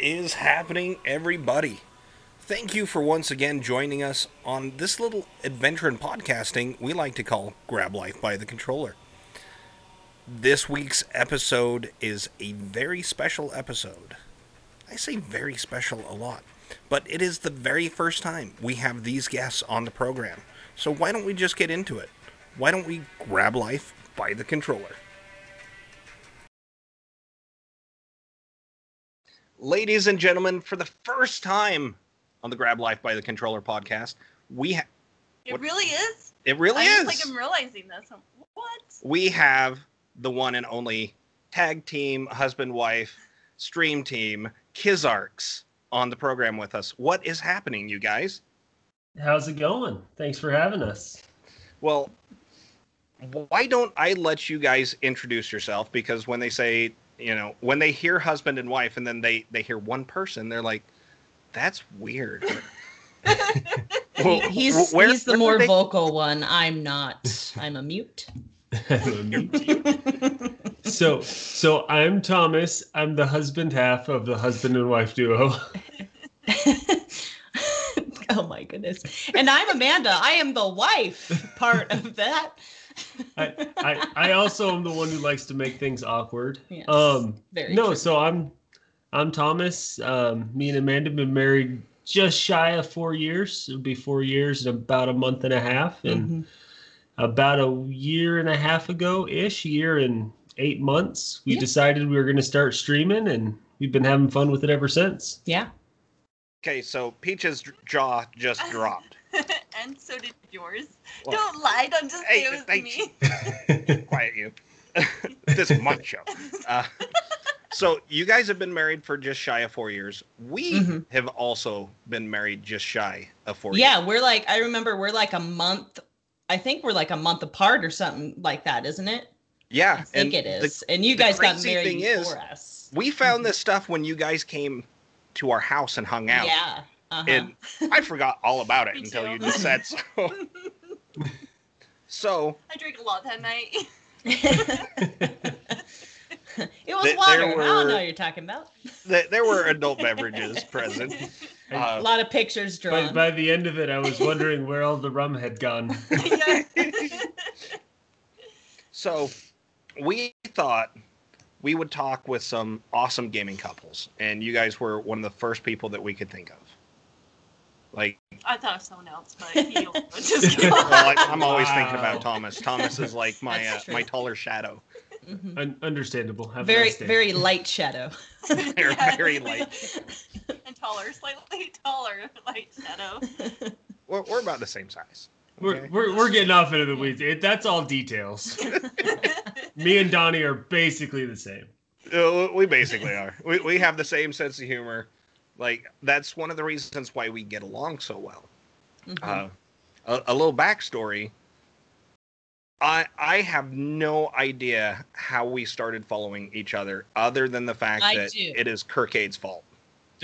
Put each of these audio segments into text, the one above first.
Is happening, everybody? Thank you for once again joining us on this little adventure in podcasting we like to call Grab Life by the Controller. This week's episode is a very special episode. I say very special a lot, but it is the very first time we have these guests on the program. So why don't we just get into it? Why don't we grab life by the controller? Ladies and gentlemen, for the first time on the Grab Life by the Controller podcast, we ha- It What- really is. it really I is. Just, like I'm realizing this. I'm- What? we have the one and only tag team husband wife stream team Kizarks on the program with us. What is happening, you guys? How's it going? Thanks for having us. Well, why don't I let you guys introduce yourself? Because when they say, you know, when they hear husband and wife, and then they they hear one person, they're like, "That's weird." Well, he's where- he's the more they- vocal one. I'm not. I'm a mute. so, so I'm Thomas. I'm the husband half of the husband and wife duo. oh my goodness. And I'm Amanda. I am the wife part of that. I, I, I also am the one who likes to make things awkward. Yes, um, very no, true. so I'm, I'm Thomas. Um, me and Amanda have been married just shy of four years. It'll be four years and about a month and a half. And Mhm. about a year and a half ago ish, year and eight months, we Yeah. decided we were going to start streaming, and we've been having fun with it ever since. Yeah. Okay, so Peach's jaw just dropped. and so did yours. Well, Don't lie. Don't just Hey, say it was thank me. quiet you. this is my show. Uh, so you guys have been married for just shy of four years. We Mhm. have also been married just shy of four Yeah, years. we're like I remember we're like a month. I think we're like a month apart or something like that, isn't it? Yeah, I think and it the- and you guys got married thing is, us. we found this stuff when you guys came to our house and hung out. Yeah. Uh-huh. And I forgot all about it until too. you just said so. so I drank a lot that night. it was Th- water. there I don't know what you're talking about. th- there were adult beverages present. A Uh, lot of pictures By, drawn. by the end of it, I was wondering where all the rum had gone. So we thought we would talk with some awesome gaming couples, and you guys were one of the first people that we could think of. Like, I thought of someone else, but you don't. Just well, I, I'm always thinking about Thomas. Thomas is like my uh, my taller shadow. Mhm. Un- understandable. Have Very, nice very light shadow. They're Yeah. very light. and taller, slightly taller, light shadow. We're, we're about the same size. We're, we're, we're getting off into the weeds. It, that's all details. Me and Donnie are basically the same. Uh, we basically are. We, we have the same sense of humor. Like that's one of the reasons why we get along so well. Mhm. Uh, a, a little backstory. I I have no idea how we started following each other, other than the fact I that do. it is Kirkade's fault.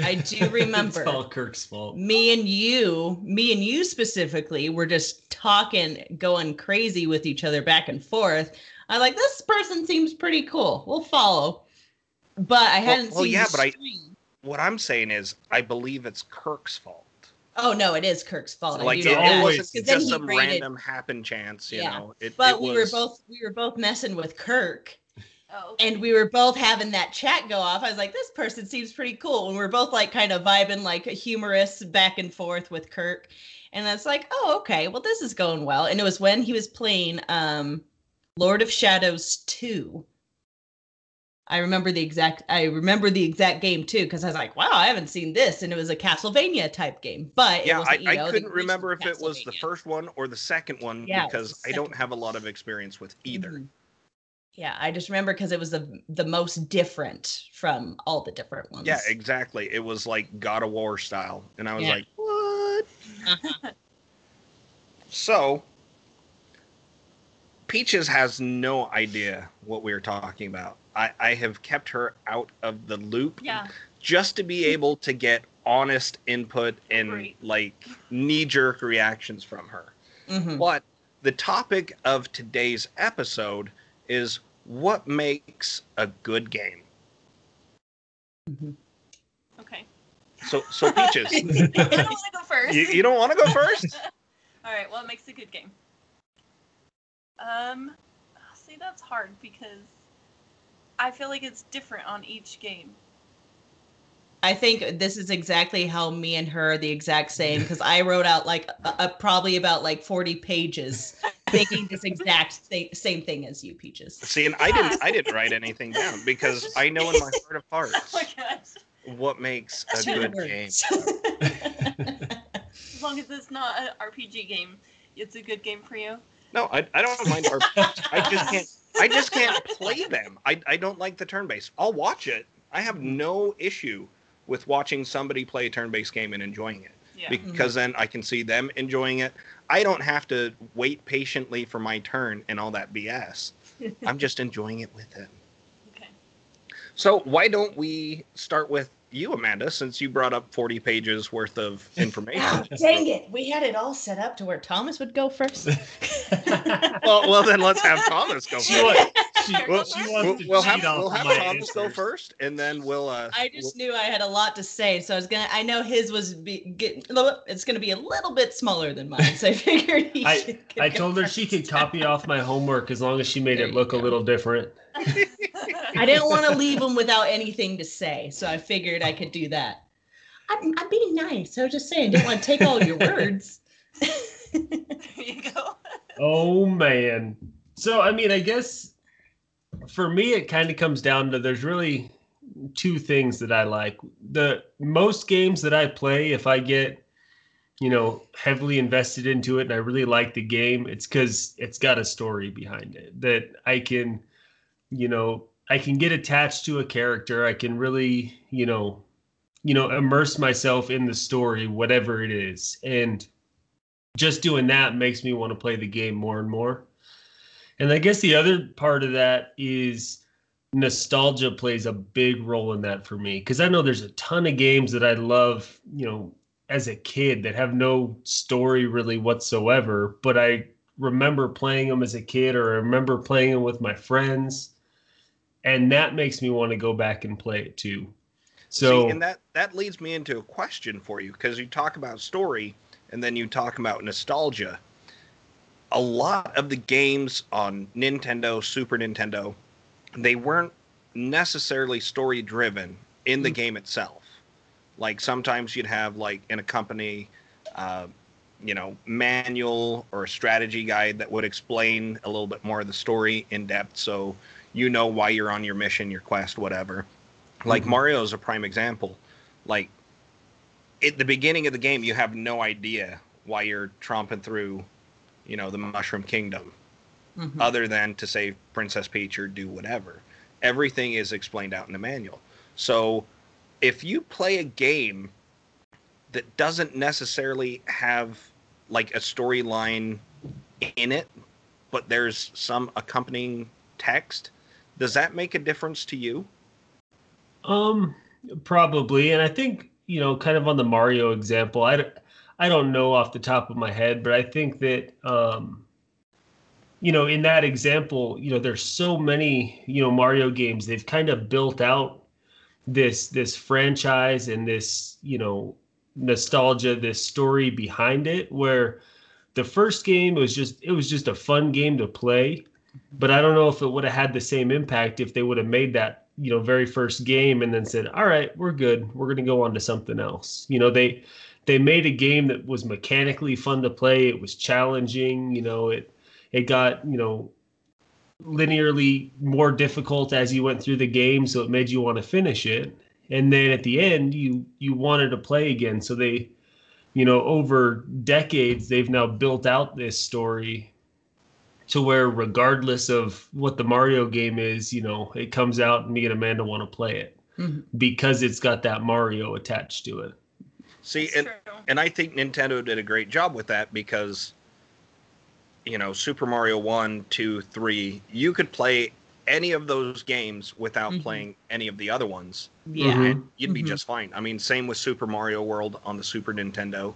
I do remember. it's all Kirk's fault. me and you, me and you specifically, were just talking, going crazy with each other back and forth. I'm like, this person seems pretty cool. We'll follow. But I hadn't well, seen. yeah, the but I- stream. What I'm saying is, I believe it's Kirk's fault. Oh no, it is Kirk's fault. I like it, it always- wasn't 'Cause just he some rated- random happen chance, you Yeah. know. It, But it we were both we were both messing with Kirk, Oh. and we were both having that chat go off. I was like, this person seems pretty cool, and we are both like kind of vibing, like a humorous back and forth with Kirk. And it's like, oh, okay, well, this is going well. And it was when he was playing um, Lord of Shadows two. I remember the exact. I remember the exact game too because I was like, "Wow, I haven't seen this," and it was a Castlevania type game. But it yeah, I, you I know, couldn't remember if it was the first one or the second one Yeah, because the I don't have a lot of experience with either. Mhm. Yeah, I just remember because it was the the most different from all the different ones. Yeah, exactly. It was like God of War style, and I was Yeah. like, "What?" Uh-huh. So, Peaches has no idea what we are talking about. I, I have kept her out of the loop yeah. just to be able to get honest input and Right. like knee jerk reactions from her. Mhm. But the topic of today's episode is what makes a good game. Mhm. So, so peaches, I don't want to go first. you, you don't want to go first? All right. What makes a good game? Um, see, that's hard because I feel like it's different on each game. I think this is exactly how me and her are the exact same because I wrote out like a, a, probably about like 40 pages thinking this exact th- same thing as you, Peaches. See, and I didn't, I didn't write anything down because I know in my heart of Oh hearts my gosh! what makes a Two good game. words. As long as it's not an RPG game, it's a good game for you. No, I, I don't mind RPGs. I just can't. I just can't play them. I, I don't like the turn based. I'll watch it. I have mm-hmm. no issue with watching somebody play a turn based game and enjoying it Yeah. because then I can see them enjoying it. I don't have to wait patiently for my turn and all that BS. I'm just enjoying it with them. okay. So why don't we start with you, Amanda, since you brought up 40 pages worth of information? Ah, dang it. We had it all set up to where Thomas would go first. well, well, then let's have Thomas go first. wa- she, We'll, she we'll, wants to we'll have, we'll have my Thomas go first, and then we'll. Uh, I just knew I had a lot to say, so I was gonna. I know his was be, getting. It's gonna be a little bit smaller than mine, so I figured he I- should. I told her she could copy off my homework as long as she made There it look a little different. I didn't want to leave him without anything to say, so I figured I could do that. I'm, I'm being nice. I was just saying, didn't want to take all your words. there you go. Oh man. So I mean, I guess for me it kind of comes down to there's really two things that I like. The most games that I play if I get you know heavily invested into it and I really like the game, it's cuz it's got a story behind it that I can you know, I can get attached to a character. I can really, you know, you know, immerse myself in the story whatever it is. And just doing that makes me want to play the game more and more. And I guess the other part of that is nostalgia plays a big role in that for me because I know there's a ton of games that I love, you know, as a kid that have no story really whatsoever, but I remember playing them as a kid or I remember playing them with my friends. And that makes me want to go back and play it too. So See, and that that leads me into a question for you because you talk about story and then you talk about nostalgia. A lot of the games on Nintendo, Super Nintendo, they weren't necessarily story driven in the Mm. game itself. Like sometimes you'd have like in a company, uh, you know, manual or a strategy guide that would explain a little bit more of the story in depth, so you know why you're on your mission, your quest, whatever. Like Mhm. Mario is a prime example. Like at the beginning of the game, you have no idea why you're tromping through, you know, the Mushroom Kingdom, Mhm. other than to save Princess Peach or do whatever. Everything is explained out in the manual. So if you play a game that doesn't necessarily have like a storyline in it, but there's some accompanying text, does that make a difference to you? Um, probably, and I think you know, kind of on the Mario example, I, don't- I don't know off the top of my head, but I think that um, you know, in that example, you know, there's so many you know Mario games. They've kind of built out this this franchise and this you know nostalgia, this story behind it, where the first game was just it was just a fun game to play but I don't know if it would have had the same impact if they would have made that you know very first game and then said, "All right, we're good. We're going to go on to something else." You know, they they made a game that was mechanically fun to play. It was challenging. You know, it it got you know linearly more difficult as you went through the game, so it made you want to finish it. And then at the end, you you wanted to play again. So they, you know, over decades, they've now built out this story to where regardless of what the Mario game is, you know, it comes out and me and Amanda want to play it Mhm. because it's got that Mario attached to it. See, and, and I think Nintendo did a great job with that because, you know, Super Mario 1, 2, 3, you could play any of those games without Mhm. playing any of the other ones. Yeah. Mhm. And you'd be Mhm. just fine. I mean, same with Super Mario World on the Super Nintendo.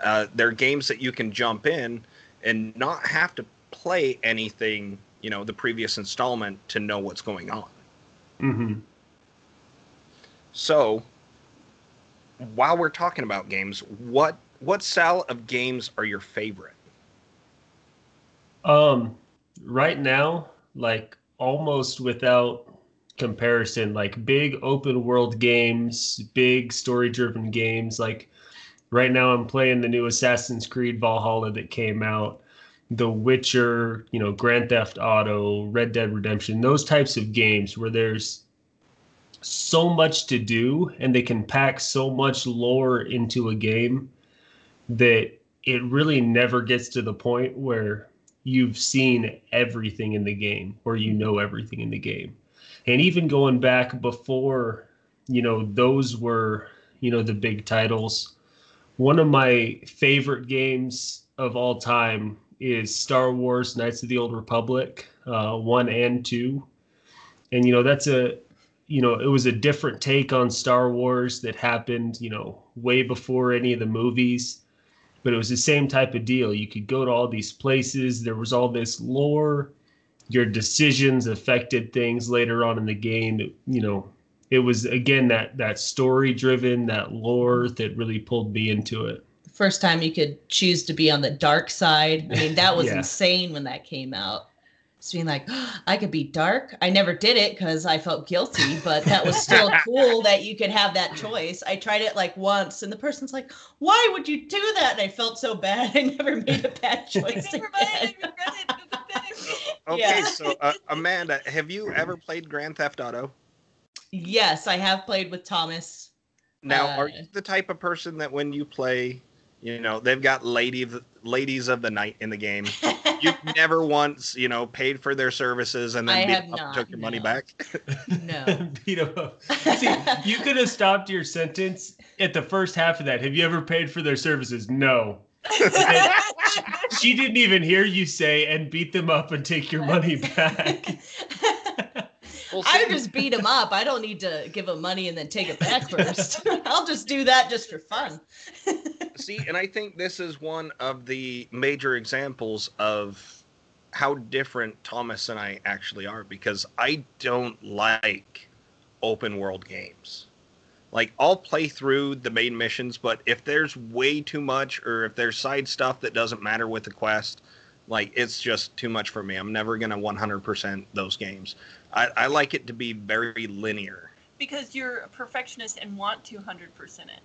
Uh, they're games that you can jump in and not have to play anything, you know, the previous installment to know what's going on. hmm So, while we're talking about games, what what style of games are your favorite? Um, right now, like almost without comparison, like big open world games, big story driven games. Like right now, I'm playing the new Assassin's Creed Valhalla that came out, The Witcher, you know, Grand Theft Auto, Red Dead Redemption, those types of games where there's so much to do and they can pack so much lore into a game that it really never gets to the point where you've seen everything in the game or you know everything in the game. And even going back before, you know, those were, you know, the big titles. One of my favorite games of all time is Star Wars Knights of the Old Republic, uh, 1 and 2. And, you know, that's a, you know, it was a different take on Star Wars that happened, you know, way before any of the movies but it was the same type of deal. You could go to all these places. There was all this lore. Your decisions affected things later on in the game. You know, it was again that that story driven, that lore that really pulled me into it. First time you could choose to be on the dark side. I mean, that was Yeah. insane when that came out. Just being like, I could be dark. I never did it because I felt guilty, but that was still cool that you could have that choice. I tried it like once, and the person's like, "Why would you do that?" And I felt so bad. I never made a bad choice Never again. regret. Okay, Yeah. so uh, Amanda, have you ever played Grand Theft Auto? yes, I have played with Thomas. Now, are Uh, you the type of person that when you play, you know, they've got lady of, ladies of the night in the game. You've never once, you know, paid for their services and then beat have them up and not, took your money back. no. Beat 'em up. See, you could have stopped your sentence at the first half of that. Have you ever paid for their services? No. She didn't even hear you say and beat them up and take your money back. Well, I would just beat him up. I don't need to give him money and then take it back first. I'll just do that just for fun. see, and I think this is one of the major examples of how different Thomas and I actually are because I don't like open world games. Like I'll play through the main missions, but if there's way too much or if there's side stuff that doesn't matter with the quest, like it's just too much for me. I'm never gonna 100% those games. I, I like it to be very linear. because you're a perfectionist and want to 100% it.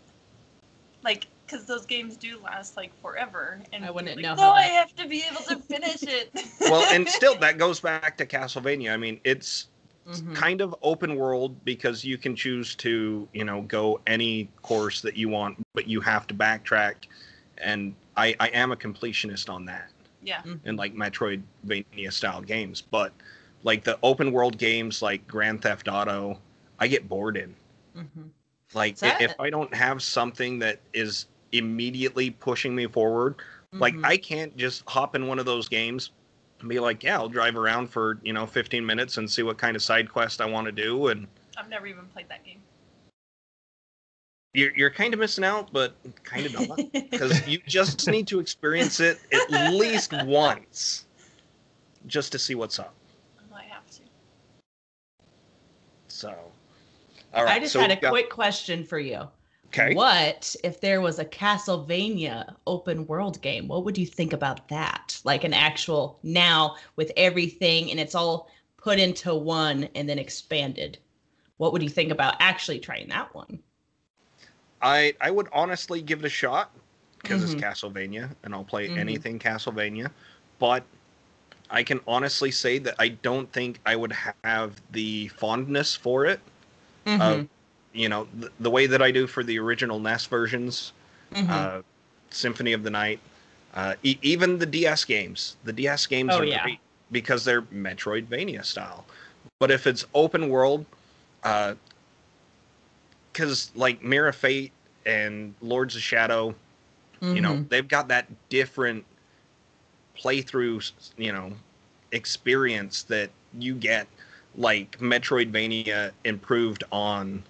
Like, because those games do last like forever. And I wouldn't like, know No, how I that- have to be able to finish it. Well, and still that goes back to Castlevania. I mean, it's Mhm. kind of open world because you can choose to you know go any course that you want but you have to backtrack and i i am a completionist on that yeah. in like metroidvania style games but like the open world games like grand theft auto i get bored in Mhm. like that- if i don't have something that is immediately pushing me forward like Mhm. i can't just hop in one of those games and be like yeah i'll drive around for you know 15 minutes and see what kind of side quest i want to do and I've never even played that game. you're, you're kind of missing out, but kind of not. Because you just need to experience it at least once just to see what's up. I might have to. So, all right. I just so had a quick question for you. Okay. What if there was a Castlevania open world game? What would you think about that? Like an actual now with everything and it's all put into one and then expanded. What would you think about actually trying that one? I I would honestly give it a shot because Mhm. it's Castlevania, and I'll play Mhm. anything Castlevania. But I can honestly say that I don't think I would have the fondness for it. Mhm, You know, the, the way that I do for the original NES versions. mhm. uh, Symphony of the Night, uh, e- even the DS games. The DS games Oh, are yeah. great because they're Metroidvania style. But if it's open world, because like Mirror Fate and Lords of Shadow, you know, Mhm. they've got that different playthrough, you know, experience that you get like Metroidvania improved on,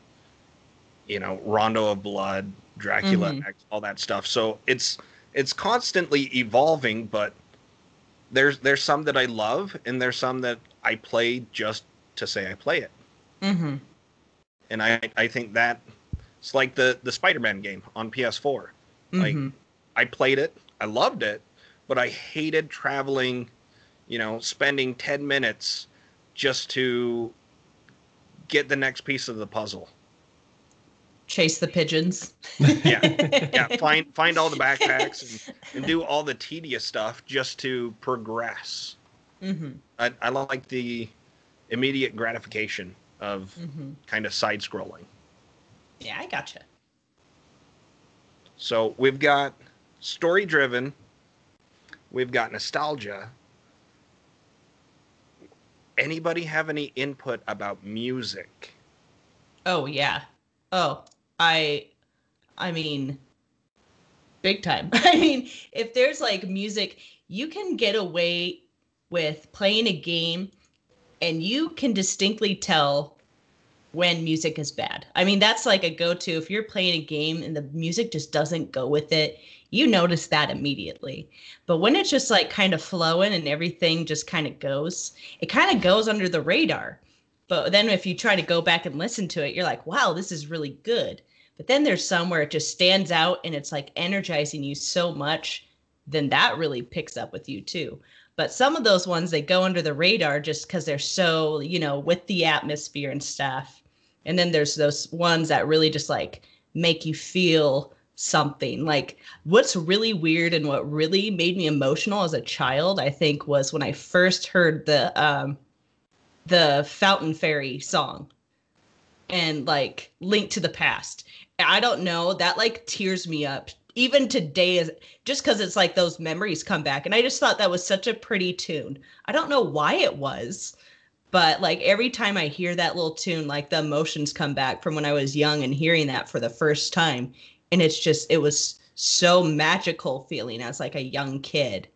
you know, Rondo of Blood, Dracula, Mhm. X, all that stuff. So it's it's constantly evolving, but there's there's some that I love and there's some that I play just to say I play it. Mhm. And I I think that It's like the the Spider-Man game on PS4. Like Mhm. I played it, I loved it, but I hated traveling, you know, spending 10 minutes just to get the next piece of the puzzle. Chase the pigeons. Yeah. Yeah, find find all the backpacks and, and do all the tedious stuff just to progress. hmm I, I like the immediate gratification of hmm kind of side scrolling. Yeah, I gotcha. So we've got story driven, we've got nostalgia. Anybody have any input about music? Oh yeah. Oh, I I mean big time. I mean, if there's like music, you can get away with playing a game and you can distinctly tell when music is bad. I mean, that's like a go-to if you're playing a game and the music just doesn't go with it, you notice that immediately. But when it's just like kind of flowing and everything just kind of goes, it kind of goes under the radar. But then if you try to go back and listen to it, you're like, wow, this is really good. But then there's some where it just stands out and it's like energizing you so much, then that really picks up with you too. But some of those ones, they go under the radar just because they're so, you know, with the atmosphere and stuff. And then there's those ones that really just like make you feel something. Like what's really weird and what really made me emotional as a child, I think, was when I first heard the um the Fountain Fairy song and like Link to the Past. I don't know, that like tears me up. Even today is just because it's like those memories come back. And I just thought that was such a pretty tune. I don't know why it was, but like every time I hear that little tune, like the emotions come back from when I was young and hearing that for the first time. And it's just, it was so magical feeling as like a young kid.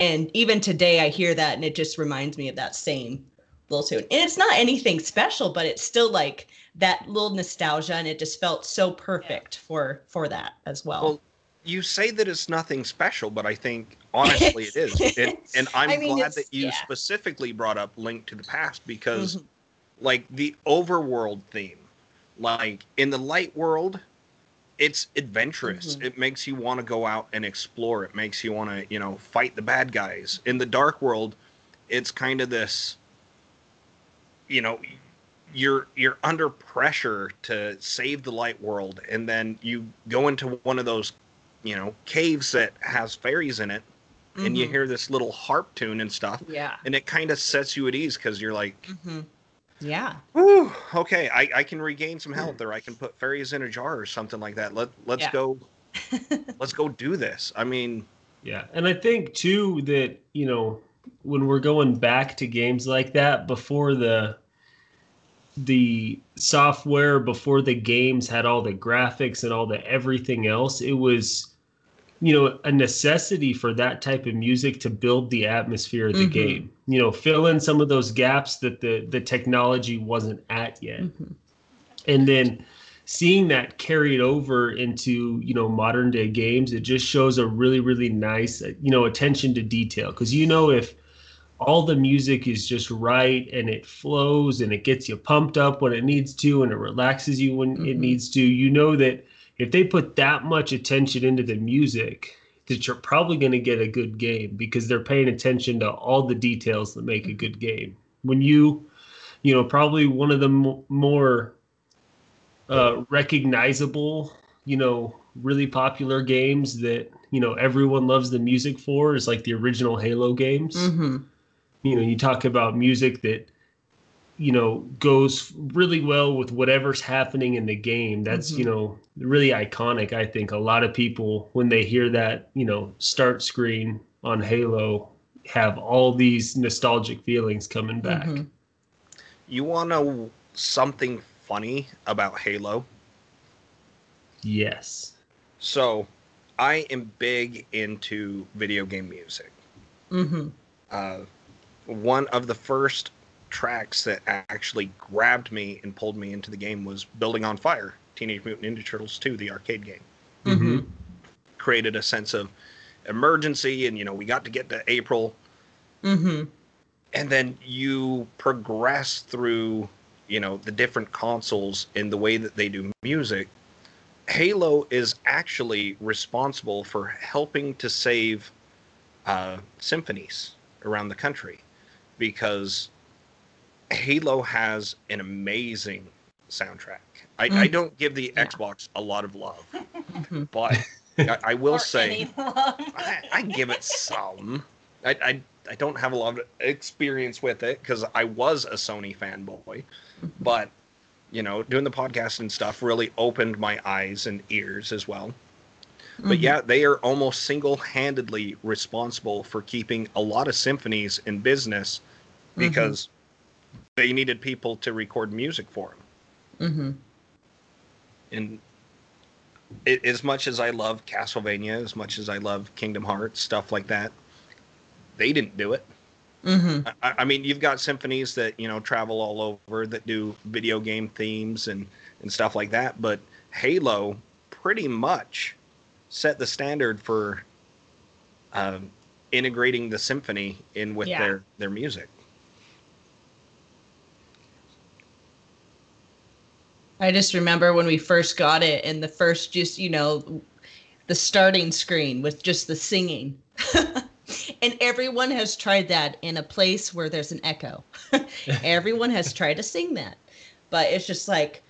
And even today I hear that and it just reminds me of that same little tune. And it's not anything special, but it's still like that little nostalgia and it just felt so perfect for for that as well. Well, you say that it's nothing special, but I think honestly it is. It, and I'm I mean, glad that you yeah. specifically brought up Link to the Past because, Mhm. like, the overworld theme, like in the light world, it's adventurous. Mhm. It makes you want to go out and explore. It makes you want to, you know, fight the bad guys. In the dark world, it's kind of this, you know, you're you're under pressure to save the light world and then you go into one of those you know caves that has fairies in it and you Mhm. hear this little harp tune and stuff yeah. and it kind of sets you at ease because you're like hmm Yeah. Whew, okay I, I can regain some health hmm. or i can put fairies in a jar or something like that let let's Yeah. go let's go do this i mean Yeah, and I think too that you know when we're going back to games like that before the the software before the games had all the graphics and all the everything else it was you know a necessity for that type of music to build the atmosphere of the Mhm. game you know fill in some of those gaps that the the technology wasn't at yet Mhm. and then seeing that carried over into you know modern day games it just shows a really really nice uh, you know attention to detail because you know if all the music is just right and it flows and it gets you pumped up when it needs to and it relaxes you when it Mhm. needs to you know that if they put that much attention into the music that you're probably going to get a good game because they're paying attention to all the details that make a good game when you you know probably one of the m- more uh, recognizable, you know, really popular games that you know everyone loves the music for is like the original Halo games. hmm You know, you talk about music that you know goes really well with whatever's happening in the game. That's Mhm. you know really iconic. I think a lot of people when they hear that you know start screen on Halo have all these nostalgic feelings coming back. Mhm. you want to know something funny about halo Yes. so i am big into video game music hmm uh, one of the first tracks that actually grabbed me and pulled me into the game was Building on Fire, Teenage Mutant Ninja Turtles 2, the arcade game. hmm Created a sense of emergency, and you know, we got to get to April, hmm and then you progress through you know the different consoles in the way that they do music. Halo is actually responsible for helping to save uh, symphonies around the country because halo has an amazing soundtrack i, I Mm. don't give the Yeah. xbox a lot of love Mhm. but I, I will say. I, I give it some. I, I I don't have a lot of experience with it because I was a Sony fanboy, but you know, doing the podcast and stuff really opened my eyes and ears as well. But Mhm. yeah, they are almost single-handedly responsible for keeping a lot of symphonies in business because they needed people to record music for them. Mhm. and it, as much as I love Castlevania, as much as I love Kingdom Hearts, stuff like that, they didn't do it. Mhm. I, I mean, you've got symphonies that you know travel all over that do video game themes and and stuff like that, but Halo pretty much set the standard for um, integrating the symphony in with Yeah. their their music. I just remember when we first got it and the first just, you know, the starting screen with just the singing. and everyone has tried that in a place where there's an echo. everyone has tried to sing that. But it's just like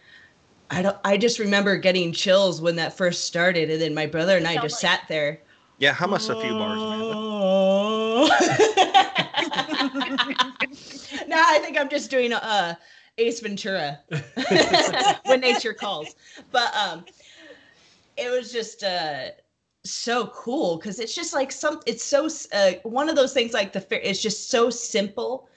I don't I just remember getting chills when that first started and then my brother and I just like- sat there. Yeah, how much a few bars? Amanda? now I think I'm just doing uh Ace Ventura when nature calls. But um it was just uh so cool because it's just like some it's so uh, one of those things like the fair it's just so simple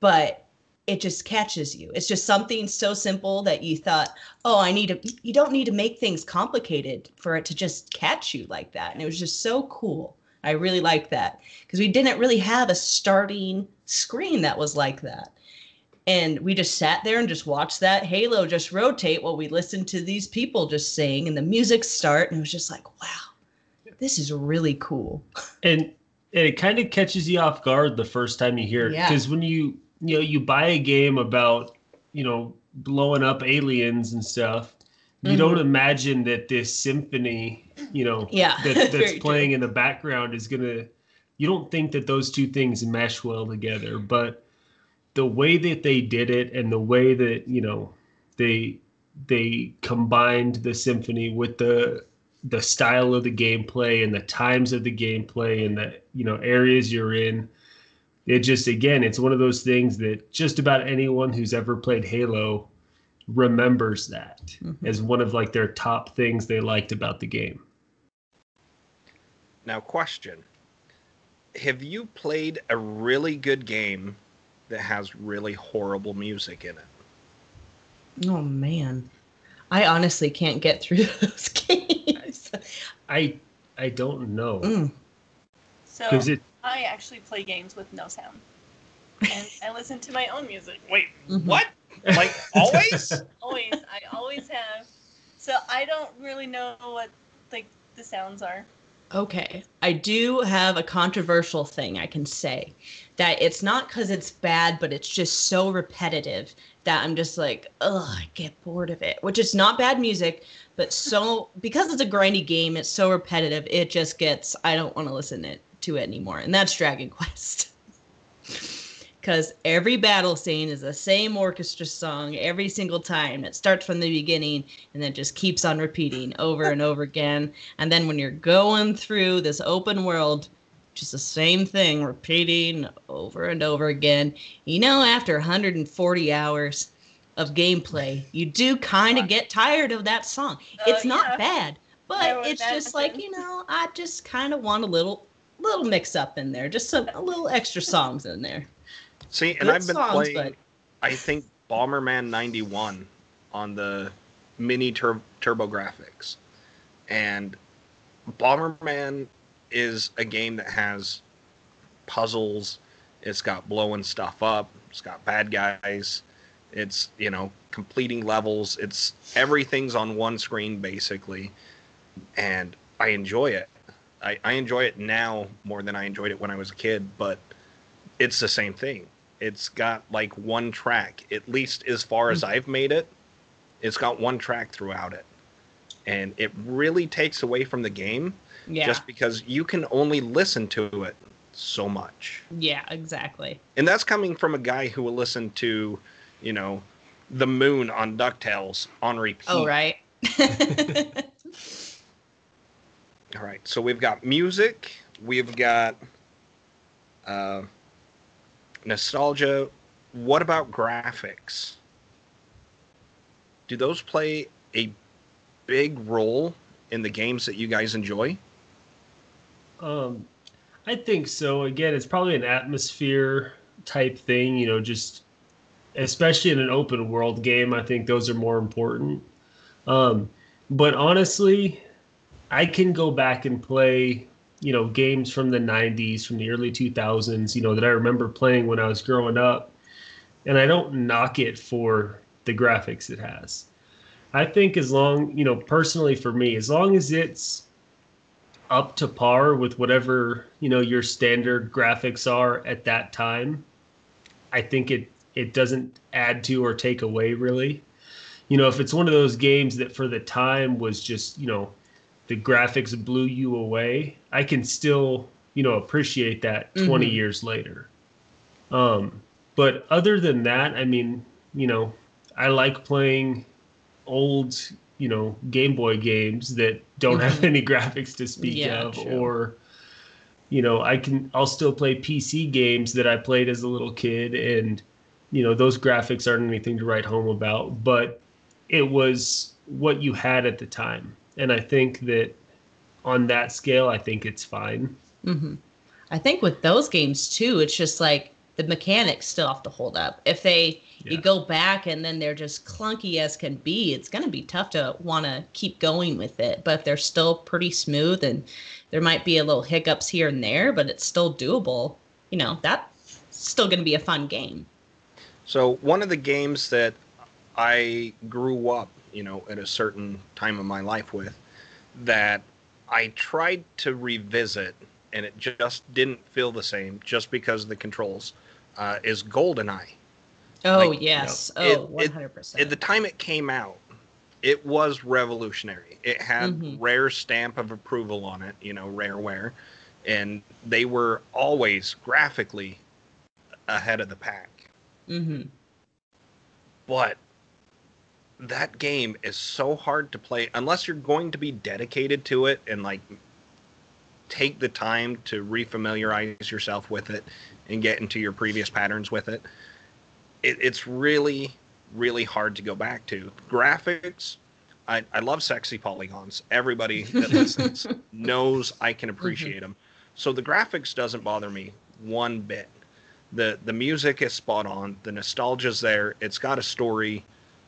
but it just catches you. It's just something so simple that you thought oh i need to you don't need to make things complicated for it to just catch you like that. And it was just so cool. I really liked that because we didn't really have a starting screen that was like that and we just sat there and just watched that halo just rotate while we listened to these people just sing and the music start and it was just like wow this is really cool and, and it kind of catches you off guard the first time you hear it Yeah. because when you you know you buy a game about you know blowing up aliens and stuff you Mhm. don't imagine that this symphony you know Yeah, that, that's true. playing in the background is gonna you don't think that those two things mesh well together but the way that they did it and the way that you know they they combined the symphony with the the style of the gameplay and the times of the gameplay and the you know areas you're in it just again it's one of those things that just about anyone who's ever played halo remembers that Mhm. as one of like their top things they liked about the game Now, question: Have you played a really good game that has really horrible music in it? oh man i honestly can't get through those games i i don't know Mm. So because it I actually play games with no sound, and I listen to my own music. Wait, Mhm. what? Like always? Always, I always have. So I don't really know what like the sounds are. Okay. I do have a controversial thing I can say that it's not because it's bad, but it's just so repetitive that I'm just like, ugh, I get bored of it. Which is not bad music, but so because it's a grindy game, it's so repetitive, it just gets I don't want to listen it, to it anymore. And that's Dragon Quest. Because every battle scene is the same orchestra song every single time. It starts from the beginning and then just keeps on repeating over and over again. And then when you're going through this open world, just the same thing repeating over and over again. You know, after 140 hours of gameplay, you do kind of get tired of that song. Uh, it's not yeah. bad, but it's just like, you know, I just kind of want a little little mix up in there, just some a little extra songs in there. See, and Good I've been songs, playing. but- I think Bomberman '91 on the mini tur- TurboGrafx, and Bomberman is a game that has puzzles. It's got blowing stuff up. It's got bad guys. It's you know completing levels. It's everything's on one screen basically, and I enjoy it. I, I enjoy it now more than I enjoyed it when I was a kid, but it's the same thing. It's got like one track, at least as far as I've made it. It's got one track throughout it. And it really takes away from the game Yeah. just because you can only listen to it so much. yeah, exactly. And that's coming from a guy who will listen to, you know, the moon on DuckTales on repeat. Oh, right. All right. So we've got music, we've got uh, nostalgia. What about graphics? Do those play a big role in the games that you guys enjoy? Um, I think so. Again, it's probably an atmosphere type thing, you know, just especially in an open world game. I think those are more important. Um, but honestly, I can go back and play, you know, games from the 90s, from the early 2000s, you know, that I remember playing when I was growing up. And I don't knock it for the graphics it has. I think as long, you know, personally for me, as long as it's up to par with whatever you know your standard graphics are at that time i think it it doesn't add to or take away really you know if it's one of those games that for the time was just you know the graphics blew you away i can still you know appreciate that 20 Mhm. years later um but other than that i mean you know i like playing old you know game boy games that don't have Mhm. any graphics to speak Yeah, of true. or you know i can i'll still play pc games that i played as a little kid and you know those graphics aren't anything to write home about but it was what you had at the time and i think that on that scale i think it's fine hmm I think with those games too, it's just like the mechanics still have to hold up. If they you go back and then they're just clunky as can be, it's going to be tough to want to keep going with it. But if they're still pretty smooth and there might be a little hiccups here and there, but it's still doable, you know, that's still going to be a fun game. So one of the games that I grew up, you know, at a certain time of my life with, that I tried to revisit, and it just didn't feel the same, just because of the controls, uh, is GoldenEye. Oh, Like, yes. you know, oh, it- it- 100%. At the time it came out, it was revolutionary. It had Mhm. rare stamp of approval on it, you know, rareware, and they were always graphically ahead of the pack. hmm but that game is so hard to play unless you're going to be dedicated to it and like take the time to refamiliarize yourself with it and get into your previous patterns with it. it it's really really hard to go back to. Graphics I, I love sexy polygons. Everybody that listens knows i can mm-hmm. appreciate them so the graphics doesn't bother me one bit. The the music is spot on. The nostalgia's there. It's got a story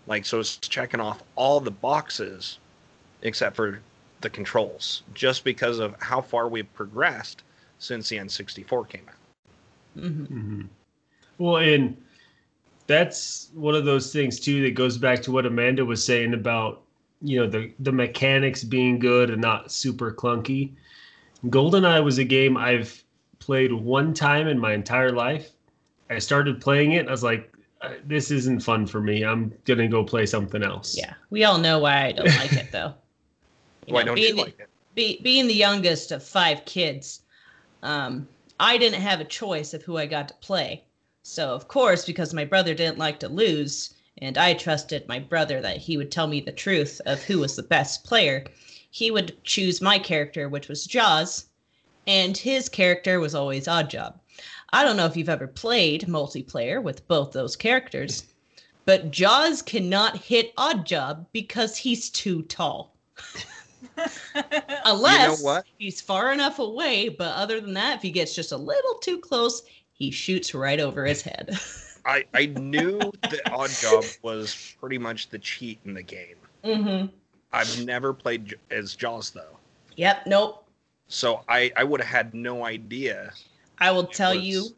like so it's checking off all the boxes except for the controls just because of how far we've progressed since the n64 came out hmm hmm Well, and that's one of those things too that goes back to what Amanda was saying about you know the the mechanics being good and not super clunky. GoldenEye was a game I've played one time in my entire life. I started playing it. And I was like, this isn't fun for me. I'm gonna go play something else. Yeah. We all know why I don't like it, though. why know, don't being you the- like it be, being the youngest of five kids, um, I didn't have a choice of who I got to play. So, of course, because my brother didn't like to lose, and I trusted my brother that he would tell me the truth of who was the best player, he would choose my character, which was Jaws, and his character was always Oddjob. I don't know if you've ever played multiplayer with both those characters, but Jaws cannot hit Oddjob because he's too tall. Unless what? he's far enough away, but other than that, if he gets just a little too close, he shoots right over his head. I, I knew that Odd Job was pretty much the cheat in the game. mm-hmm. I've never played as Jaws though, Yep. Nope. so I, I would have had no idea. I will it tell was you,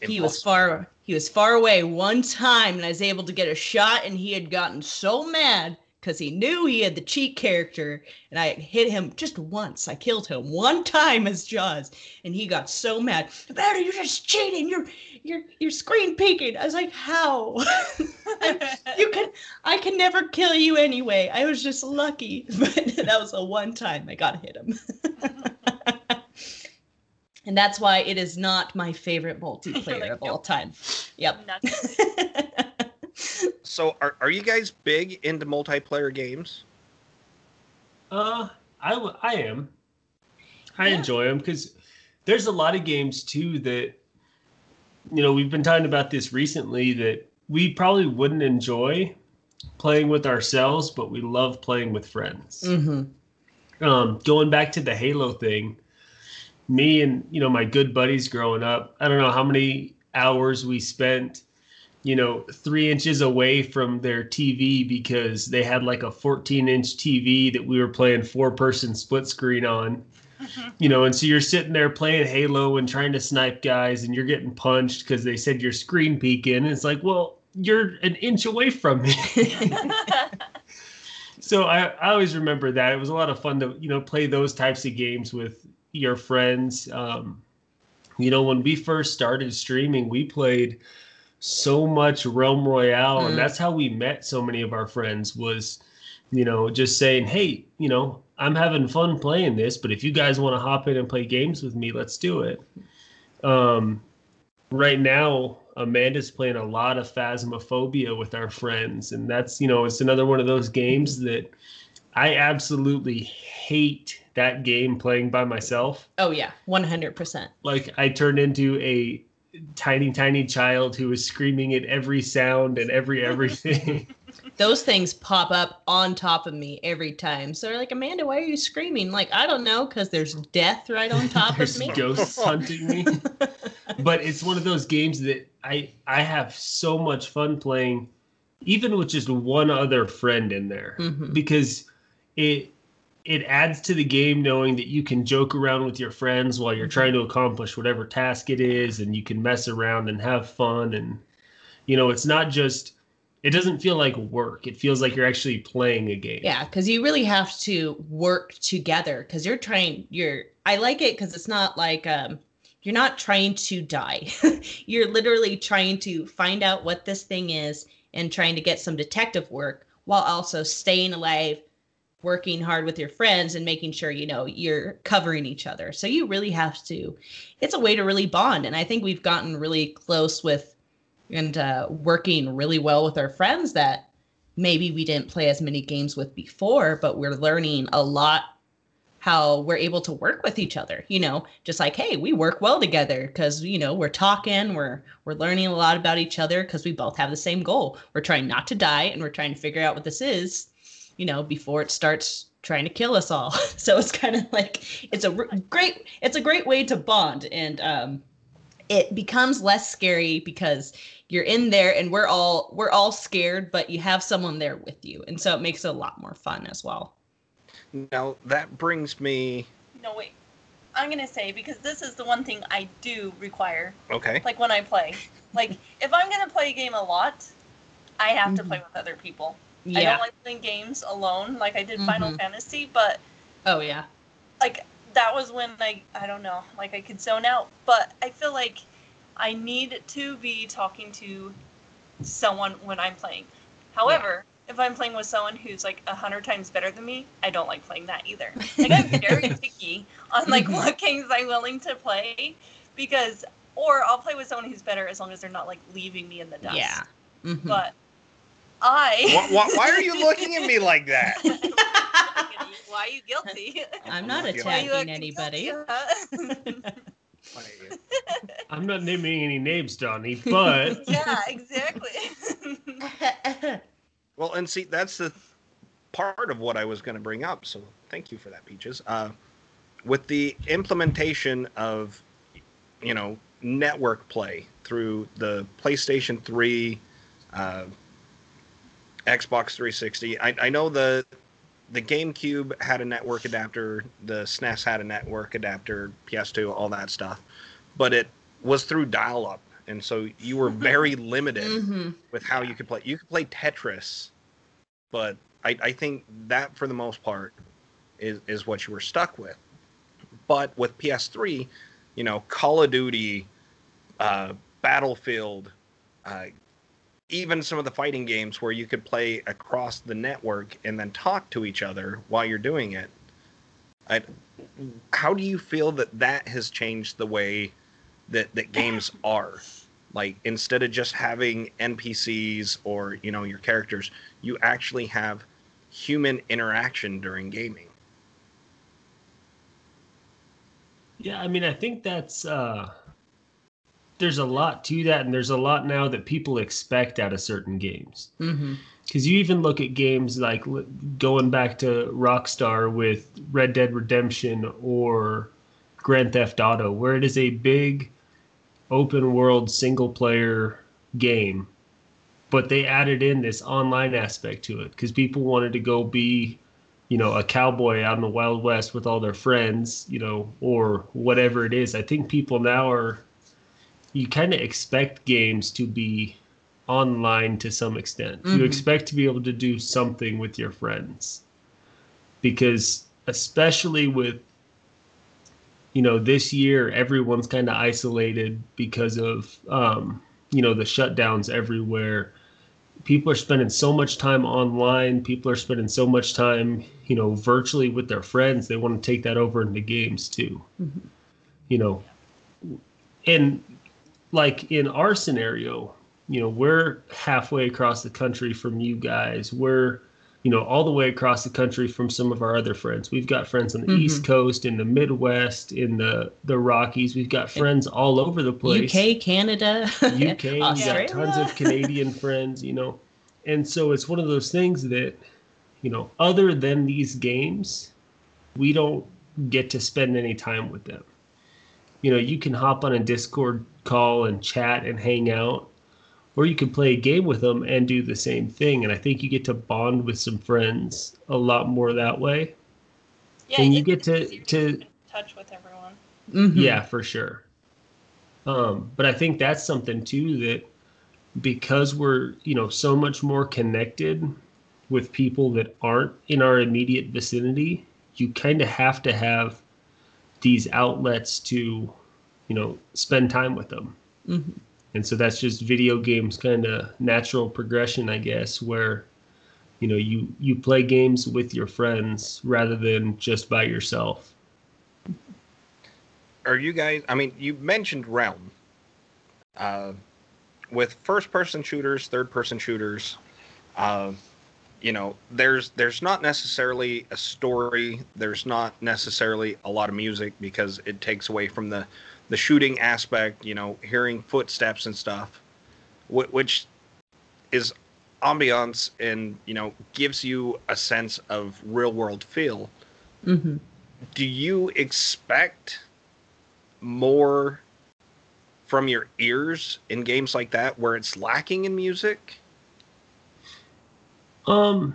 he was impossible. far. He was far away one time, and I was able to get a shot, and he had gotten so mad because he knew he had the cheat character, and I hit him just once. I killed him one time as Jaws, and he got so mad. Amanda, you're just cheating. You're you're you're screen peeking. I was like, how? you can I can never kill you anyway. I was just lucky, but that was the one time I got to hit him. and that's why it is not my favorite multiplayer Like, of all nope. time. Yep. So, are, are you guys big into multiplayer games? Uh, I w- I am. I Yeah. enjoy them because there's a lot of games too that you know we've been talking about this recently that we probably wouldn't enjoy playing with ourselves, but we love playing with friends. hmm Um, going back to the Halo thing, me and you know my good buddies growing up, I don't know how many hours we spent, you know, three inches away from their TV because they had like a 14 inch TV that we were playing four person split screen on. Mm-hmm. You know, and so you're sitting there playing Halo and trying to snipe guys, and you're getting punched because they said you're screen peeking. And it's like, well, you're an inch away from me. so I, I always remember that it was a lot of fun to you know play those types of games with your friends um, you know when we first started streaming we played so much realm royale Mm. and that's how we met so many of our friends was you know just saying hey you know i'm having fun playing this but if you guys want to hop in and play games with me let's do it um, right now amanda's playing a lot of phasmophobia with our friends and that's you know it's another one of those games that i absolutely hate that game playing by myself Oh yeah, one hundred percent. like i turned into a tiny tiny child who was screaming at every sound and every everything Those things pop up on top of me every time. So they're like, Amanda, why are you screaming? Like, I don't know, because there's death right on top of me. ghosts hunting me but it's one of those games that I I have so much fun playing, even with just one other friend in there, Mhm. because it it adds to the game knowing that you can joke around with your friends while you're trying to accomplish whatever task it is, and you can mess around and have fun, and you know it's not just it doesn't feel like work. It feels like you're actually playing a game. Yeah, because you really have to work together because you're trying. You're. I like it because it's not like um, you're not trying to die. you're literally trying to find out what this thing is and trying to get some detective work while also staying alive, working hard with your friends and making sure you know you're covering each other. So you really have to. It's a way to really bond, and I think we've gotten really close with and uh, working really well with our friends that maybe we didn't play as many games with before, but we're learning a lot how we're able to work with each other you know just like hey we work well together because you know we're talking we're we're learning a lot about each other because we both have the same goal we're trying not to die and we're trying to figure out what this is you know before it starts trying to kill us all so it's kind of like it's a r- great it's a great way to bond and um it becomes less scary because you're in there and we're all we're all scared but you have someone there with you and so it makes it a lot more fun as well Now that brings me. no, wait. I'm gonna say because this is the one thing I do require, Okay. like when I play. Like if I'm gonna play a game a lot, I have to Mhm. play with other people. I don't like playing games alone, like I did Final Mhm. Fantasy, but oh yeah like that was when I I don't know, like I could zone out. But I feel like I need to be talking to someone when I'm playing. However, if I'm playing with someone who's like a hundred times better than me, I don't like playing that either. Like I'm very picky on like Mhm. what games I'm willing to play because or I'll play with someone who's better as long as they're not like leaving me in the dust. yeah Mhm. But I why, why, why are you looking at me like that? Why are you guilty? i'm not Why are you Why are you attacking acting anybody? I'm not naming any names, Donnie, but yeah, exactly. Well, and see, that's the part of what I was going to bring up. So thank you for that, Peaches. Uh, with the implementation of, you know, network play through the PlayStation 3, uh, Xbox 360. I, I know the the GameCube had a network adapter, the SNES had a network adapter, PS2, all that stuff, but it was through dial-up, and so you were very limited Mhm. with how you could play. You could play Tetris, but I, I think that for the most part is is what you were stuck with. But with PS3, you know, Call of Duty, uh, Battlefield, uh, even some of the fighting games where you could play across the network and then talk to each other while you're doing it. I, how do you feel that that has changed the way that that games are? Like instead of just having NPCs or you know your characters, you actually have human interaction during gaming. Yeah, I mean, I think that's uh there's a lot to that, and there's a lot now that people expect out of certain games. Mm-hmm. Because you even look at games like going back to Rockstar with Red Dead Redemption or Grand Theft Auto, where it is a big open world single player game, but they added in this online aspect to it because people wanted to go be, you know, a cowboy out in the Wild West with all their friends, you know, or whatever it is. I think people now are, you kind of expect games to be online to some extent. You Mhm. expect to be able to do something with your friends because especially with you know this year everyone's kind of isolated because of um, you know the shutdowns everywhere people are spending so much time online people are spending so much time you know virtually with their friends they want to take that over into games too Mhm. you know and like in our scenario you know we're halfway across the country from you guys we're you know all the way across the country from some of our other friends we've got friends on the Mhm. east coast in the midwest in the the rockies we've got friends all over the place UK, Canada, UK, got Australia. tons of Canadian friends, you know. And so it's one of those things that, you know, other than these games, we don't get to spend any time with them. You know, you can hop on a Discord call and chat and hang out, or you can play a game with them and do the same thing. And I think you get to bond with some friends a lot more that way. Yeah, and you get to, easier to touch with everyone. Mhm. yeah, for sure. Um, but I think that's something too that because we're you know so much more connected with people that aren't in our immediate vicinity, you kind of have to have these outlets to you know spend time with them. Mhm. And so that's just video games kind of natural progression, I guess, where you know you you play games with your friends rather than just by yourself. Are you guys? I mean, you mentioned Realm. Uh, with first-person shooters, third-person shooters, uh, you know, there's there's not necessarily a story. There's not necessarily a lot of music because it takes away from the the shooting aspect. You know, hearing footsteps and stuff, which is ambiance and you know gives you a sense of real-world feel. Mhm. Do you expect more from your ears in games like that where it's lacking in music Um,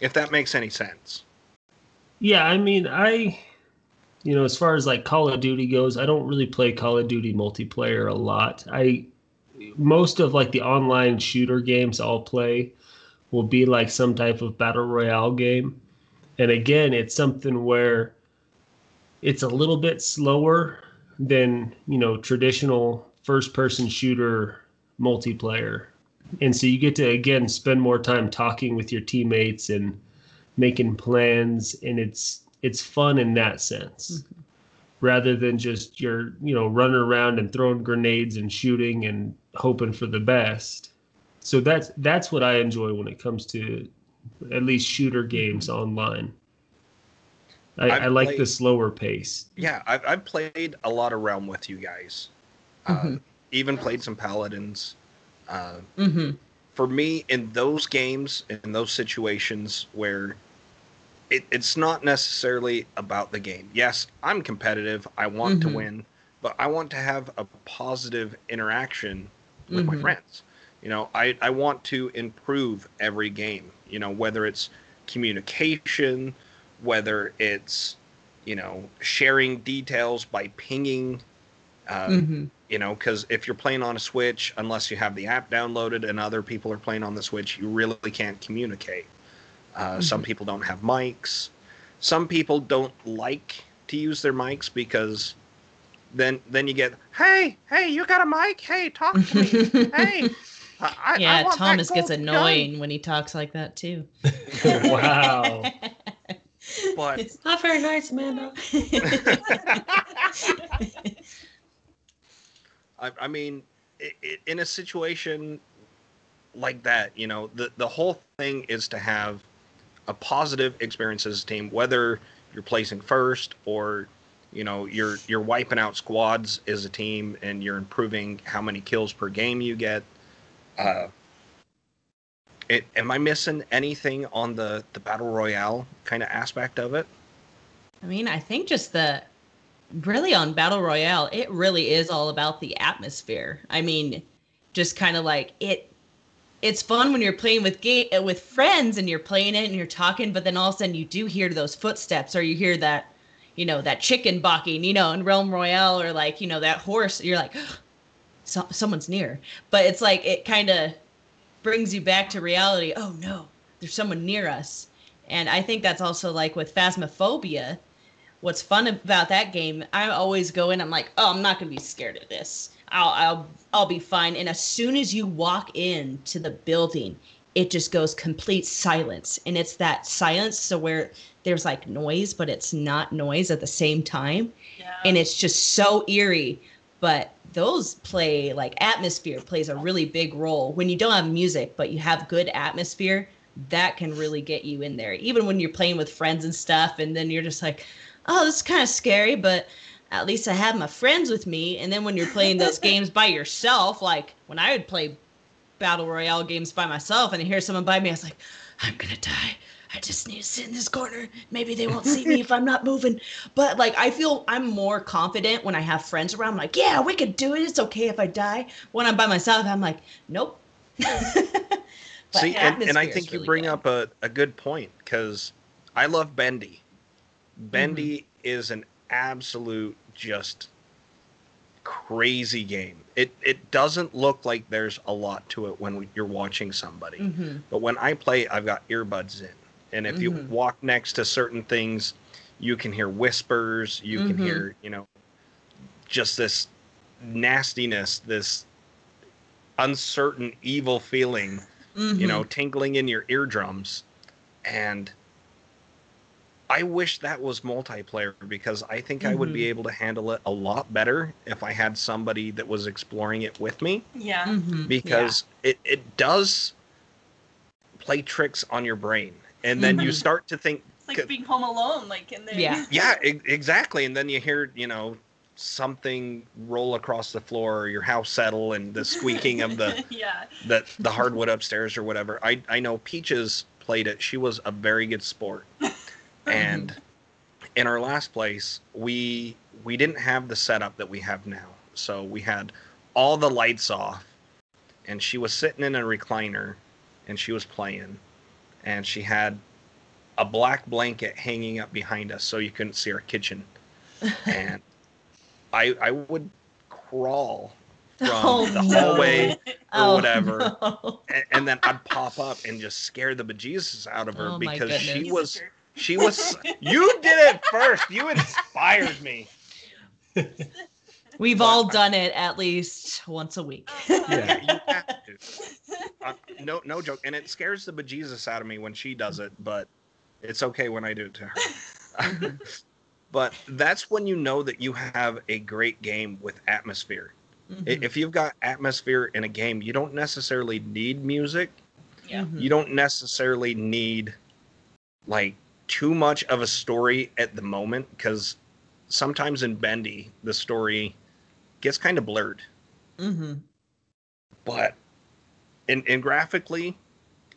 if that makes any sense Yeah, I mean, I, you know, as far as like Call of Duty goes, I don't really play Call of Duty multiplayer a lot. I, most of like the online shooter games I'll play will be like some type of battle royale game. And again, it's something where it's a little bit slower than, you know, traditional first person shooter multiplayer. And so you get to, again, spend more time talking with your teammates and, making plans and it's it's fun in that sense. Rather than just you're you know running around and throwing grenades and shooting and hoping for the best. So that's that's what i enjoy when it comes to at least shooter games online. I, I've like played- the slower pace. Yeah i've, I've played a lot of realm with you guys. Uh, Mhm. even played some paladins uh, Mhm. for me in those games in those situations where it, it's not necessarily about the game yes i'm competitive i want Mhm. to win but i want to have a positive interaction with my Mhm. friends you know I, I want to improve every game you know whether it's communication whether it's you know sharing details by pinging uh, Mhm. You know because if you're playing on a switch unless you have the app downloaded and other people are playing on the switch you really can't communicate Uh, Some people don't have mics. Some people don't like to use their mics because then then you get, hey, hey, you got a mic? Hey, talk to me. hey. I, I yeah, want Thomas gets gold gun." annoying when he talks like that too. wow. But it's Not very nice, Amanda. I, I mean, i i in a situation like that, you know, the the whole thing is to have a positive experience as a team, whether you're placing first or you know you're you're wiping out squads as a team and you're improving how many kills per game you get. Uh, it, am I missing anything on the the battle royale kind of aspect of it? I mean, I think just the really on Battle Royale, it really is all about the atmosphere. I mean, just kind of like it it's fun when you're playing with game uh, with friends and you're playing it and you're talking, but then all of a sudden you do hear those footsteps or you hear that, you know, that chicken barking, you know, in Realm Royale or like, you know, that horse, you're like so, someone's near. But it's like it kind of brings you back to reality. Oh no, there's someone near us. And I think that's also like with Phasmophobia. What's fun about that game, I always go in, I'm like, oh, I'm not gonna be scared of this. I'll I'll I'll be fine. And as soon as you walk in to the building, it just goes complete silence. And it's that silence so where there's like noise, but it's not noise at the same time yeah. and it's just so eerie but those play like atmosphere plays a really big role when you don't have music but you have good atmosphere that can really get you in there even when you're playing with friends and stuff and then you're just like oh this is kind of scary but at least i have my friends with me and then when you're playing those games by yourself like when i would play battle royale games by myself and I hear someone by me i was like i'm gonna die I just need to sit in this corner. Maybe they won't see me if I'm not moving. But like I feel I'm more confident when I have friends around. I'm like, yeah, we could do it. It's okay if I die. When I'm by myself, I'm like, nope. See, and, and I atmosphere is think you bring good. up a, a good point because I love Bendy. Bendy Mm-hmm. is an absolute just crazy game. It it doesn't look like there's a lot to it when you're watching somebody, Mhm. but when I play, I've got earbuds in, and if you Mhm. walk next to certain things, you can hear whispers. You can Mhm. hear you know just this nastiness, this uncertain evil feeling you know, tingling in your eardrums. And I wish that was multiplayer because I think I would be Mhm. able to handle it a lot better if I had somebody that was exploring it with me yeah. Mhm. because it, it does play tricks on your brain. And then you Mhm. start to think, It's like being home alone, like in there. Yeah. yeah, e- exactly. And then you hear, you know, something roll across the floor or your house settle and the squeaking of the yeah. the the hardwood upstairs or whatever. I I know Peaches played it. She was a very good sport. And in our last place, we we didn't have the setup that we have now. So we had all the lights off and she was sitting in a recliner and she was playing and she had a black blanket hanging up behind us so you couldn't see our kitchen. And I I would crawl from Oh, the no. hallway or Oh, whatever. no. and, and then I'd pop up and just scare the bejesus out of her Oh, because she was she was you did it first. You inspired me. We've all done it at least once a week. Yeah. You have to. Uh, no no joke. And it scares the bejesus out of me when she does it, but it's okay when I do it to her. But that's when you know that you have a great game with atmosphere. I- Mhm. If you've got atmosphere in a game, you don't necessarily need music. Yeah. You don't necessarily need like too much of a story at the moment because sometimes in bendy the story gets kind of blurred Mhm. but in, in graphically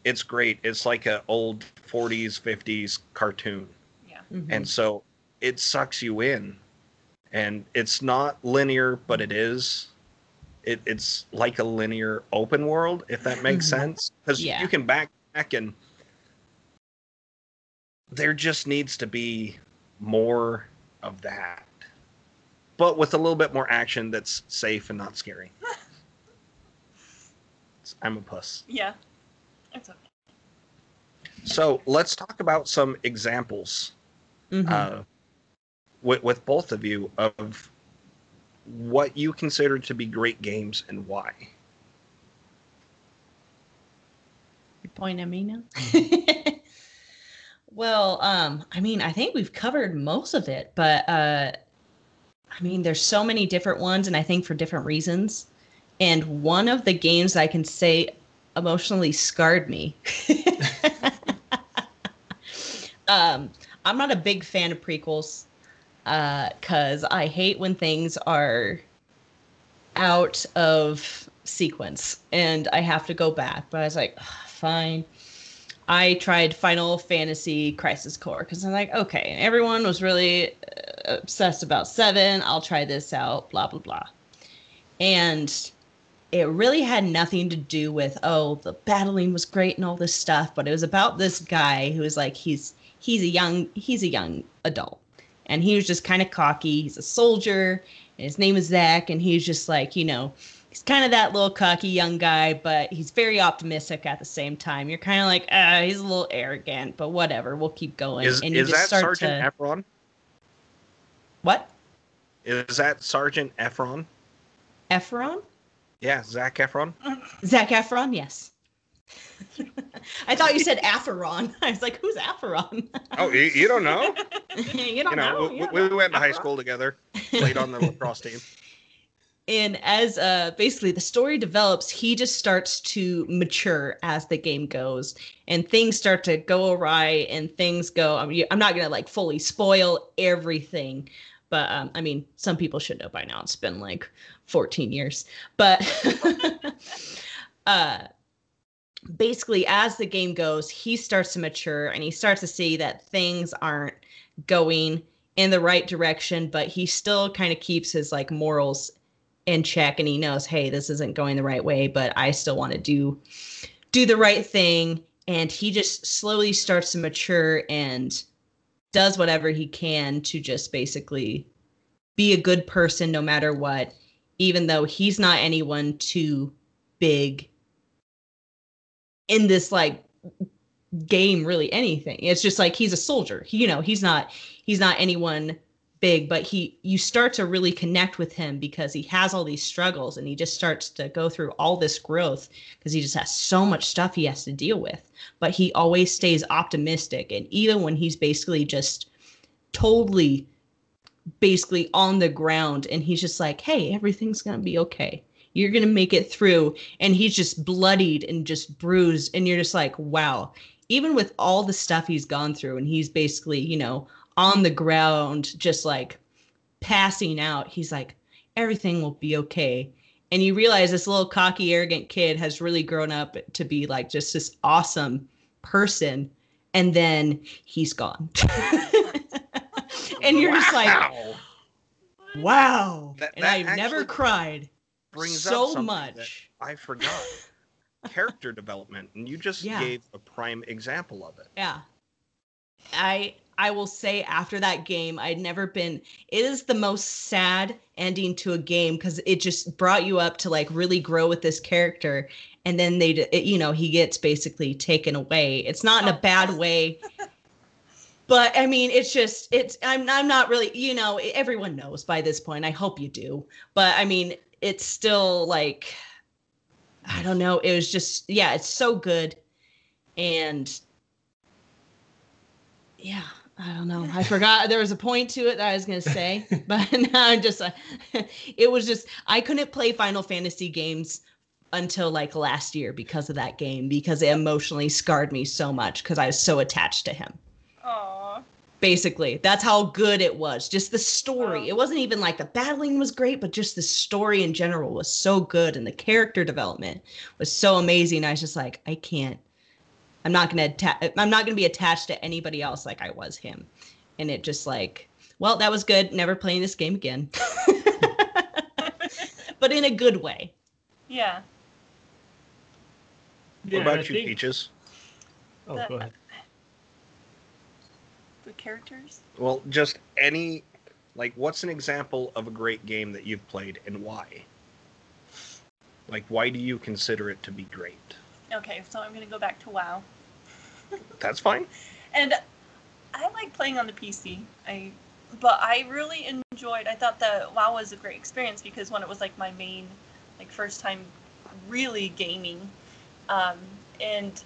it's great it's like a old 40s 50s cartoon Yeah. Mhm. and so it sucks you in and it's not linear but it is it, it's like a linear open world if that makes Mhm. sense because Yeah. you can back back and there just needs to be more of that but with a little bit more action that's safe and not scary i'm a puss Yeah. It's okay. So let's talk about some examples Mhm. uh, with, with both of you of what you consider to be great games and why. You point at me now. Well, um, I mean, I think we've covered most of it, but uh, I mean, there's so many different ones, and I think for different reasons. And one of the games I can say emotionally scarred me. um, I'm not a big fan of prequels because I hate when things are out of sequence and I have to go back. But I was like, fine. I tried Final Fantasy Crisis Core because I'm like, okay, everyone was really uh, obsessed about seven. I'll try this out, blah, blah, blah. And it really had nothing to do with, oh, the battling was great and all this stuff, but it was about this guy who was like, he's he's a young he's a young adult. And he was just kind of cocky. He's a soldier, and his name is Zack, and he's just like, you know, he's kind of that little cocky young guy, but he's very optimistic at the same time. You're kind of like, ah, he's a little arrogant, but whatever, we'll keep going. Is, and you is just that start Sergeant to Efron? what? Is that Sergeant Efron? Efron? Yeah, Zac Efron. Zac Efron? Yes. I thought you said Aferon. I was like, who's Aferon? Oh, you, you don't know? you don't you know, know. we, You don't we know went to high school together, played on the lacrosse team. And as uh basically the story develops he just starts to mature as the game goes. And things start to go awry and things go i mean i'm not gonna like fully spoil everything but um, i mean some people should know by now. It's been like 14 years. But uh basically as the game goes he starts to mature and he starts to see that things aren't going in the right direction but he still kind of keeps his like morals in check and he knows hey this isn't going the right way but i still want to do do the right thing. And he just slowly starts to mature and does whatever he can to just basically be a good person no matter what even though he's not anyone too big in this like game really anything. It's just like he's a soldier. He, you know he's not he's not anyone big but he you start to really connect with him because he has all these struggles and he just starts to go through all this growth because he just has so much stuff he has to deal with. But he always stays optimistic and even when he's basically just totally basically on the ground and he's just like hey everything's going to be okay. You're going to make it through. And he's just bloodied and just bruised and you're just like wow. Even with all the stuff he's gone through and he's basically you know on the ground just like passing out he's like everything will be okay and you realize this little cocky arrogant kid has really grown up to be like just this awesome person and then he's gone and you're just like Wow! wow That- and i've never cried brings so much that I forgot. Character development, and you just Yeah. gave a prime example of it. Yeah. I I will say after that game, I'd never been it is the most sad ending to a game because it just brought you up to like really grow with this character and then they it, you know he gets basically taken away. It's not in a bad oh. way. But I mean, it's just it's I'm I'm not really, you know, everyone knows by this point. I hope you do. But I mean, it's still like I don't know, it was just yeah, it's so good and yeah i don't know. I forgot. There was a point to it that i was going to say but now i'm just uh, it was just i couldn't play final fantasy games until like last year because of that game because it emotionally scarred me so much because i was so attached to him. Aw. basically that's how good it was. Just the story. Wow. it wasn't even like the battling was great but just the story in general was so good and the character development was so amazing. I was just like i can't i'm not gonna atta- i'm not gonna be attached to anybody else like i was him and it just like well that was good never playing this game again but in a good way Yeah. Yeah, what I about you, think- Peaches? Oh, go ahead. The characters? Well, just any, like, what's an example of a great game that you've played and why? Like, why do you consider it to be great? Okay, so I'm gonna go back to WoW. That's fine. and I like playing on the PC. I but I really enjoyed. I thought that WoW was a great experience because when it was like my main, like first time, really gaming, um, and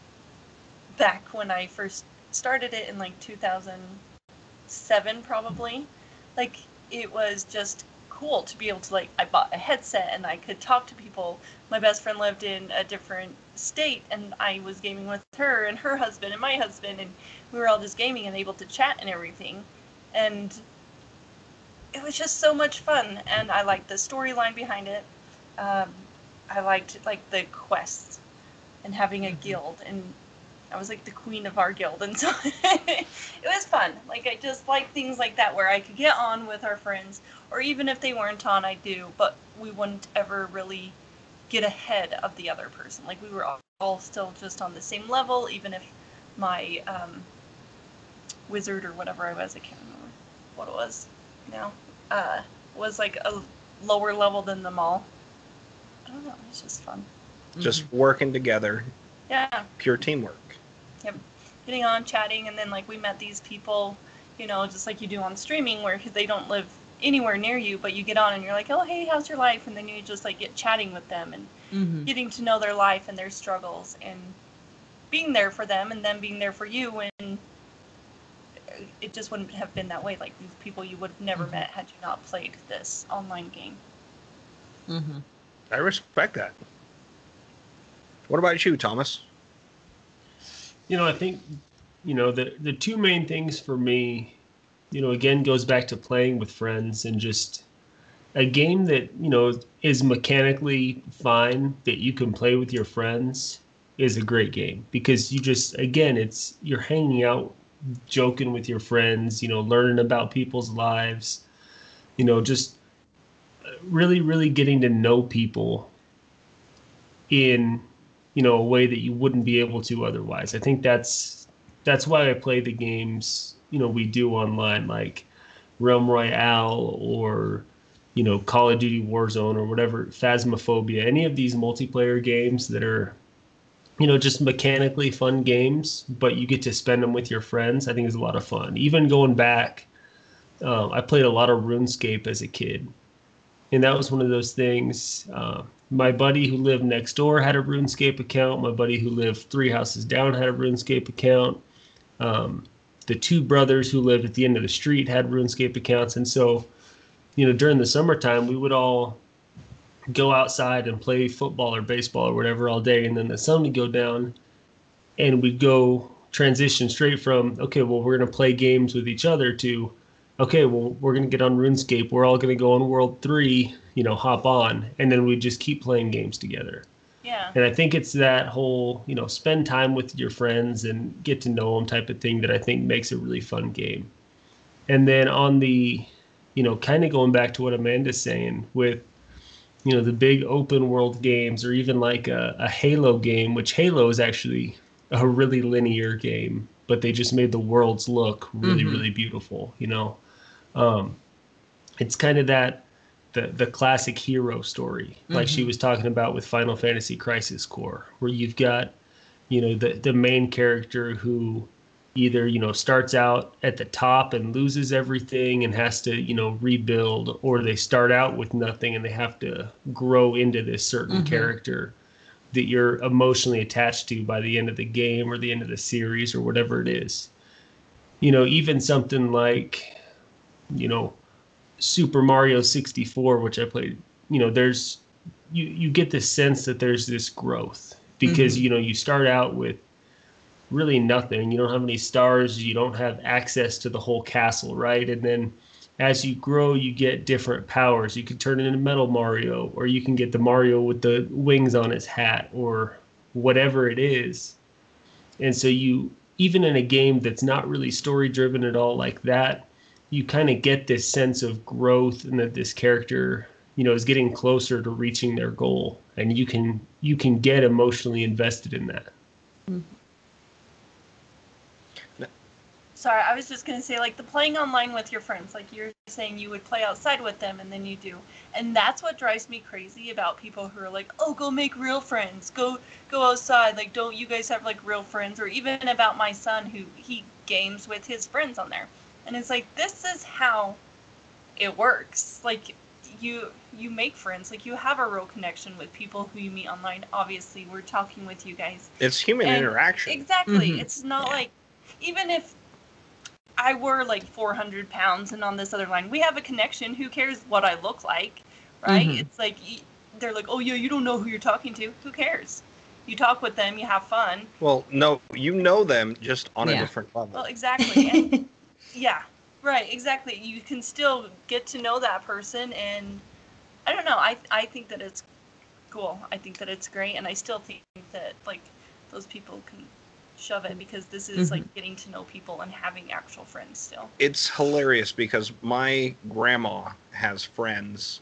back when I first started it in like 2007 probably, like it was just cool to be able to like I bought a headset and I could talk to people. My best friend lived in a different state and I was gaming with her and her husband and my husband and we were all just gaming and able to chat and everything. And it was just so much fun and I liked the storyline behind it. Um, I liked like the quests and having a guild and I was like the queen of our guild and so it was fun. Like I just like things like that where I could get on with our friends or even if they weren't on I do, but we wouldn't ever really get ahead of the other person. Like we were all, all still just on the same level even if my um, wizard or whatever I was, I can't remember what it was now, uh, was like a lower level than them all. I don't know, it's just fun. Just working together, Yeah, pure teamwork. Yep. Getting on, chatting, and then like we met these people, you know, just like you do on streaming, where they don't live anywhere near you, but you get on and you're like, oh hey, how's your life? And then you just like get chatting with them and Mhm. getting to know their life and their struggles and being there for them and them being there for you when it just wouldn't have been that way. Like these people you would have never Mhm. met had you not played this online game. Mhm. I respect that. What about you, Thomas? You know, I think, you know, the the two main things for me, you know, again goes back to playing with friends and just a game that, you know, is mechanically fine that you can play with your friends is a great game because you just again, it's you're hanging out joking with your friends, you know, learning about people's lives, you know, just uh, really really getting to know people in you know a way that you wouldn't be able to otherwise. I think that's that's why i play the games you know we do online like realm royale or you know call of duty warzone or whatever phasmophobia any of these multiplayer games that are you know just mechanically fun games but you get to spend them with your friends i think is a lot of fun. Even going back uh, i played a lot of runescape as a kid. And that was one of those things uh, my buddy who lived next door had a RuneScape account. My buddy who lived three houses down had a RuneScape account. Um, the two brothers who lived at the end of the street had RuneScape accounts, and so, you know, during the summertime, we would all go outside and play football or baseball or whatever all day, and then the sun would go down, and we'd go transition straight from okay, well, we're gonna play games with each other to okay, well, we're gonna get on RuneScape. We're all gonna go on World Three. You know, hop on, and then we just keep playing games together. Yeah. And I think it's that whole, you know, spend time with your friends and get to know them type of thing that I think makes a really fun game. And then on the, you know, kind of going back to what Amanda's saying with, you know, the big open world games or even like a, a Halo game, which Halo is actually a really linear game, but they just made the worlds look really, Mhm. really beautiful, you know. Um, it's kind of that the the classic hero story, like she Mhm. was talking about with Final Fantasy Crisis Core, where you've got, you know, the the main character who either you know starts out at the top and loses everything and has to you know rebuild, or they start out with nothing and they have to grow into this certain Mhm. character that you're emotionally attached to by the end of the game or the end of the series or whatever it is. You know, even something like, you know, Super Mario 64, which I played, you know, there's you you get the sense that there's this growth because Mhm. you know you start out with really nothing. You don't have any stars. You don't have access to the whole castle, right? And then as you grow, you get different powers. You can turn into Metal Mario, or you can get the Mario with the wings on his hat, or whatever it is. And so you, even in a game that's not really story driven at all like that, you kind of get this sense of growth and that this character, you know, is getting closer to reaching their goal, and you can you can get emotionally invested in that. Mm-hmm. sorry, I was just gonna say like the playing online with your friends, like you're saying you would play outside with them and then you do. And that's what drives me crazy about people who are like, Oh, go make real friends. Go go outside. Like don't you guys have like real friends? Or even about my son who he games with his friends on there. And it's like this is how it works. Like you you make friends. Like you have a real connection with people who you meet online. Obviously, we're talking with you guys It's human And interaction. Exactly. Mhm. It's not Yeah. like even if I were like 400 pounds and on this other line, we have a connection. Who cares what I look like, right? Mhm. It's like they're like, oh yeah, you don't know who you're talking to. Who cares? You talk with them, you have fun. Well, no, you know them just on a different level. Well, exactly. And yeah, right. Exactly. You can still get to know that person, and I don't know. I I think that it's cool. I think that it's great, and I still think that like those people can shove it because this is like mm-hmm. getting to know people and having actual friends still. it's hilarious because my grandma has friends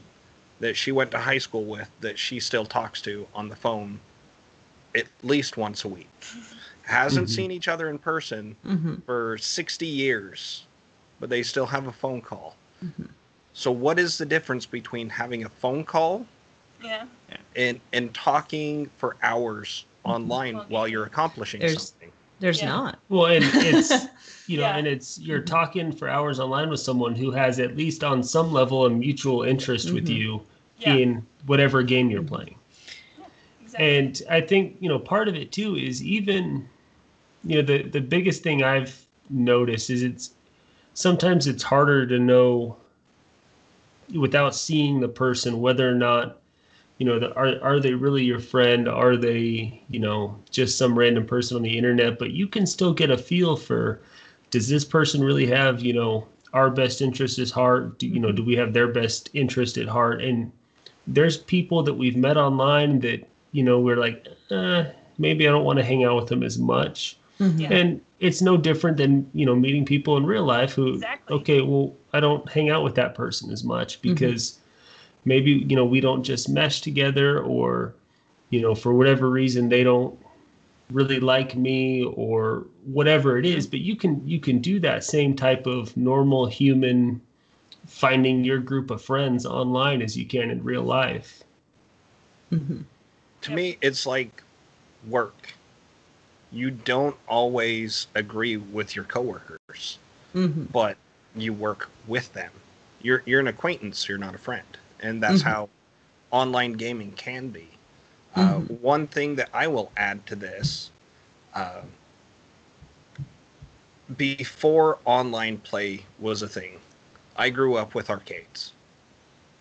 that she went to high school with that she still talks to on the phone at least once a week. Hasn't Mhm. seen each other in person hmm for 60 years, but they still have a phone call. Mhm. So what is the difference between having a phone call Yeah. and and talking for hours online Well, while you're accomplishing There's- something? There's Yeah. not. Well, and it's you know, Yeah. and it's you're talking for hours online with someone who has at least on some level a mutual interest with Mhm. you Yeah. in whatever game you're Mhm. playing. Exactly. And I think, you know, part of it too is even, you know, the, the biggest thing I've noticed is it's sometimes it's harder to know without seeing the person whether or not, you know, the, are, are they really your friend? Are they, you know, just some random person on the internet? But you can still get a feel for does this person really have, you know, our best interest at heart? Do, you know, do we have their best interest at heart? And there's people that we've met online that you know we're like uh, maybe i don't want to hang out with them as much Mhm. Yeah. and it's no different than you know meeting people in real life who Exactly. okay well i don't hang out with that person as much Mhm. because maybe you know we don't just mesh together or you know for whatever reason they don't really like me or whatever it is but you can you can do that same type of normal human finding your group of friends online as you can in real life Mhm. To Yep. me, it's like work. You don't always agree with your coworkers, Mhm. but you work with them. You're you're an acquaintance. You're not a friend, and that's Mhm. how online gaming can be. Uh, Mhm. one thing that I will add to this, uh, before online play was a thing, I grew up with arcades,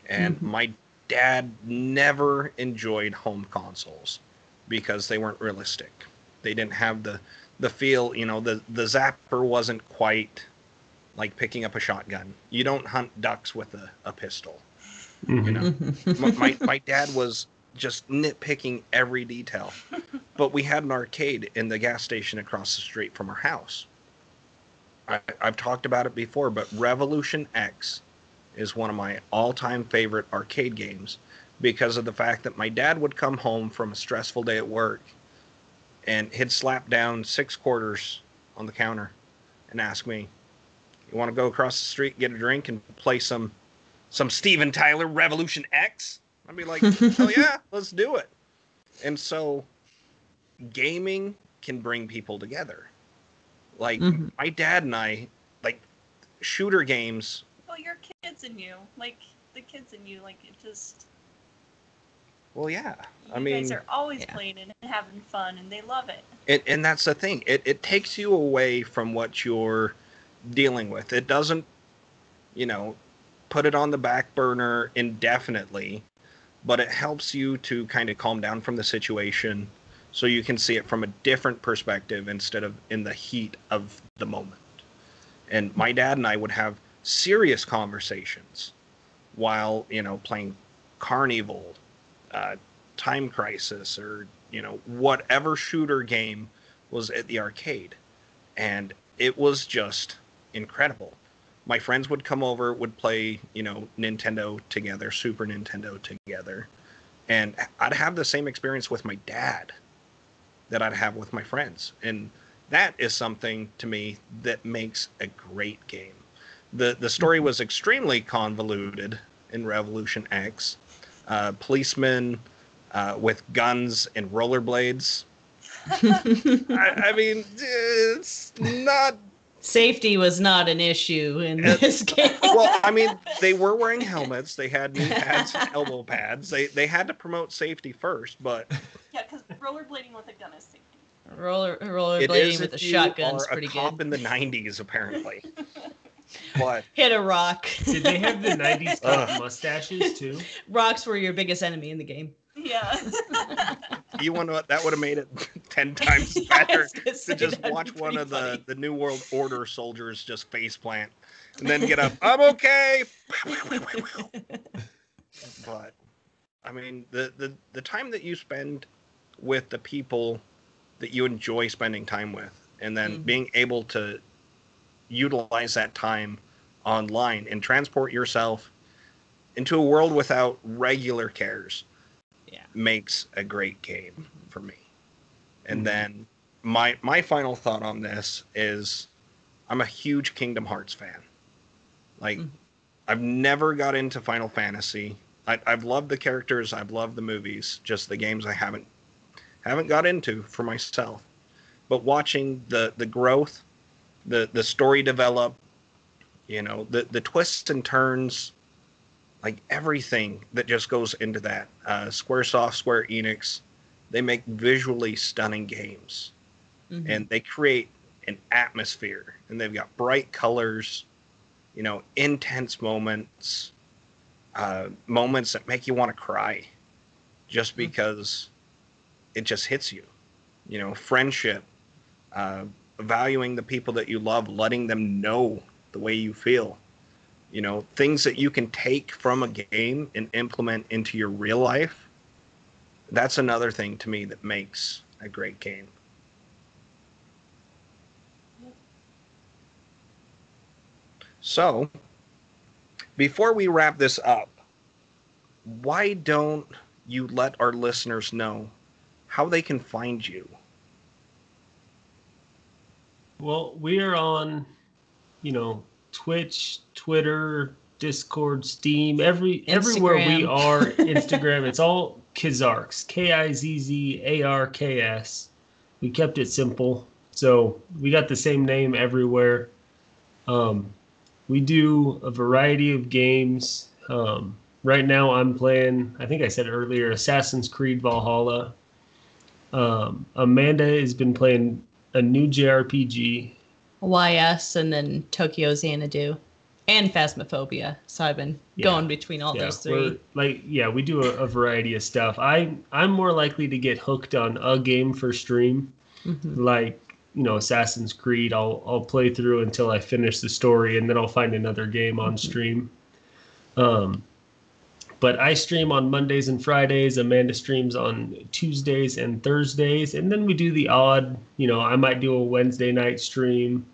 and Mhm. my dad never enjoyed home consoles because they weren't realistic. They didn't have the the feel, you know, the the zapper wasn't quite like picking up a shotgun. You don't hunt ducks with a, a pistol. Mhm. You know, my, my my dad was just nitpicking every detail. But we had an arcade in the gas station across the street from our house. I, I've talked about it before, but Revolution X is one of my all-time favorite arcade games because of the fact that my dad would come home from a stressful day at work and he'd slap down six quarters on the counter and ask me, "You want to go across the street, get a drink, and play some some Steven Tyler Revolution X?" I'd be like, "Hell yeah, let's do it." And so, gaming can bring people together. Like Mhm. my dad and I, like shooter games. well, your kids and you, like the kids and you, like it just. Well, yeah. You I mean, guys are always Yeah. playing and having fun, and they love it. and, and that's the thing. It it takes you away from what you're dealing with. It doesn't, you know, put it on the back burner indefinitely, but it helps you to kind of calm down from the situation so you can see it from a different perspective instead of in the heat of the moment. And my dad and I would have serious conversations while, you know, playing Carnival, uh, Time Crisis, or, you know, whatever shooter game was at the arcade. And it was just incredible. My friends would come over, would play, you know, Nintendo together, Super Nintendo together. And I'd have the same experience with my dad that I'd have with my friends. And that is something to me that makes a great game. the The story was extremely convoluted in Revolution X. Uh, policemen uh, with guns and rollerblades. I, I mean, it's not Safety was not an issue in this game. well, I mean, they were wearing helmets. They had knee pads, and elbow pads. They they had to promote safety first, but Yeah, because rollerblading with a gun is safety. Roller it rollerblading is with a if you are pretty a cop good. in the '90s, apparently. but Hit a rock. Did they have the '90s cop mustaches too? Rocks were your biggest enemy in the game. Yeah. you want what? That would have made it ten times Yeah, better was gonna just watch one of the funny. the New World Order soldiers just face plant, and then get up. I'm okay. but I mean, the, the the time that you spend with the people that you enjoy spending time with, and then Mhm. being able to utilize that time online and transport yourself into a world without regular cares, Yeah. makes a great game for me. And Mhm. then my my final thought on this is, I'm a huge Kingdom Hearts fan. Like, Mhm. I've never got into Final Fantasy. I, I've loved the characters. I've loved the movies. Just the games I haven't haven't got into for myself. But watching the the growth, the the story develop, you know, the the twists and turns, like everything that just goes into that. Uh, SquareSoft, Square Enix, they make visually stunning games Mhm. and they create an atmosphere and they've got bright colors you know intense moments uh, moments that make you want to cry just Mhm. because it just hits you you know friendship uh, valuing the people that you love letting them know the way you feel you know things that you can take from a game and implement into your real life that's another thing to me that makes a great game So, before we wrap this up, why don't you let our listeners know how they can find you? Well, we are on, you know, Twitch, Twitter, Discord, Steam, every everywhere we are, Instagram. it's all Kizzarks, K I Z Z A R K S. We kept it simple, so we got the same name everywhere. Um, we do a variety of games. Um, right now, I'm playing. I think I said earlier, Assassin's Creed Valhalla. Um, Amanda has been playing a new JRPG. YS and then Tokyo Xanadu and Phasmophobia. So I've been Yeah. going between all those we're- three. Like, yeah, we do a, a variety of stuff. I I'm more likely to get hooked on a game for stream, Mhm. like you know Assassin's Creed. I'll I'll play through until I finish the story, and then I'll find another game on stream. Um, but I stream on Mondays and Fridays. Amanda streams on Tuesdays and Thursdays, and then we do the odd. You know, I might do a Wednesday night stream,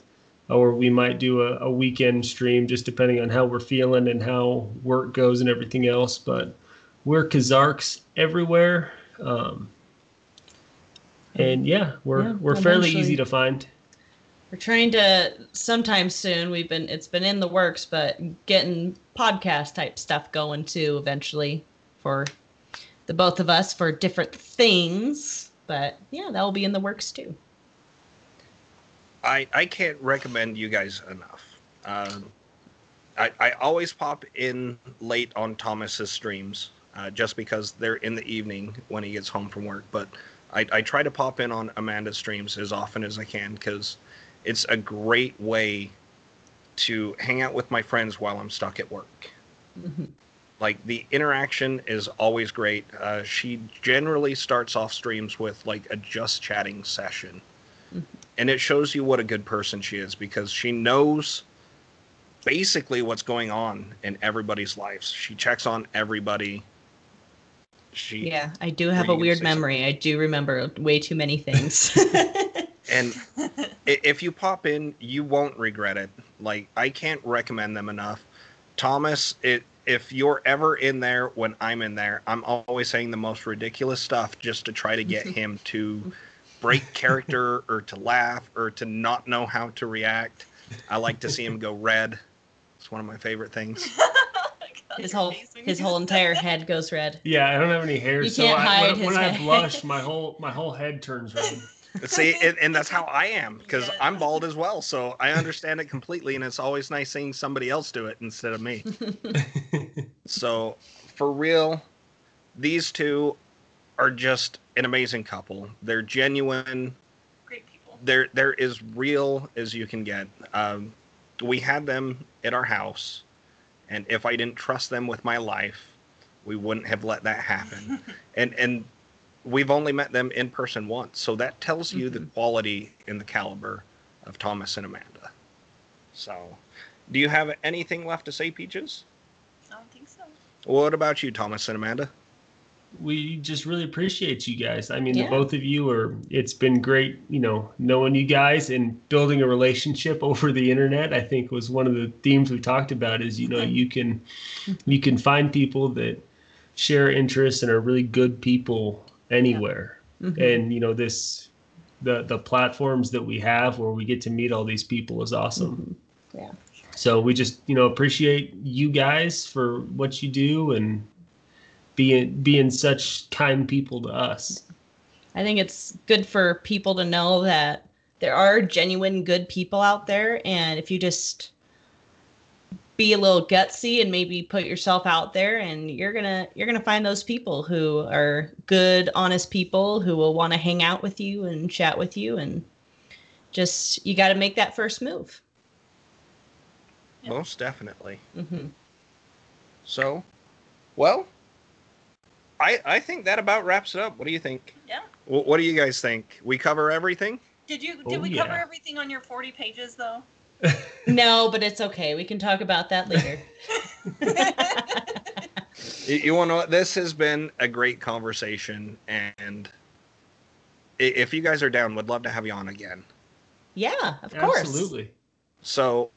or we might do a, a weekend stream, just depending on how we're feeling and how work goes and everything else. But we're Kizzarks everywhere, um, and yeah, we're Yeah, we're fairly easy to find. We're trying to sometime soon. We've been it's been in the works, but getting podcast type stuff going too eventually for the both of us for different things. But yeah, that will be in the works too. I, I can't recommend you guys enough. Um, I, I always pop in late on Thomas's streams uh, just because they're in the evening when he gets home from work. But I, I try to pop in on Amanda's streams as often as I can because it's a great way to hang out with my friends while I'm stuck at work. Mhm. Like the interaction is always great. Uh, she generally starts off streams with like a just chatting session and it shows you what a good person she is because she knows basically what's going on in everybody's lives. She checks on everybody. She Yeah, I do have a weird memory. I do remember way too many things. and if you pop in, you won't regret it. Like I can't recommend them enough. Thomas, it if you're ever in there when I'm in there, I'm always saying the most ridiculous stuff just to try to get him to break character or to laugh or to not know how to react. I like to see him go red. It's one of my favorite things. his whole his whole entire head goes red. Yeah, I don't have any hair, You so can't I, hide when, his when I blush, my whole my whole head turns red. See, and, and that's how I am because Yeah. I'm bald as well. So I understand it completely, and it's always nice seeing somebody else do it instead of me. So, for real, these two are just an amazing couple. They're genuine. Great people. They're they're as real as you can get. Um, we had them at our house, and if I didn't trust them with my life, we wouldn't have let that happen. and and we've only met them in person once, so that tells you the mm-hmm. quality and the caliber of Thomas and Amanda. So, do you have anything left to say, Peaches? I don't think so. What about you, Thomas and Amanda? we just really appreciate you guys. I mean, Yeah. the both of you are. It's been great, you know, knowing you guys and building a relationship over the internet. I think was one of the themes we talked about. Is you know mm-hmm. you can you can find people that share interests and are really good people anywhere. Mhm. And you know this the the platforms that we have where we get to meet all these people is awesome. Mhm. Yeah. So we just you know appreciate you guys for what you do and being being such kind people to us. I think it's good for people to know that there are genuine good people out there and if you just be a little gutsy and maybe put yourself out there and you're going to you're going to find those people who are good honest people who will want to hang out with you and chat with you and just you got to make that first move. Yeah. Most definitely. hmm So, well, I I think that about wraps it up. What do you think? Yeah. Wh- What do you guys think? We cover everything? Did you did Oh, we cover everything on your 40 pages though? No, but it's okay. We can talk about that later. You, you want to know? This has been a great conversation, and if you guys are down, would love to have you on again. yeah, of course. Absolutely. So,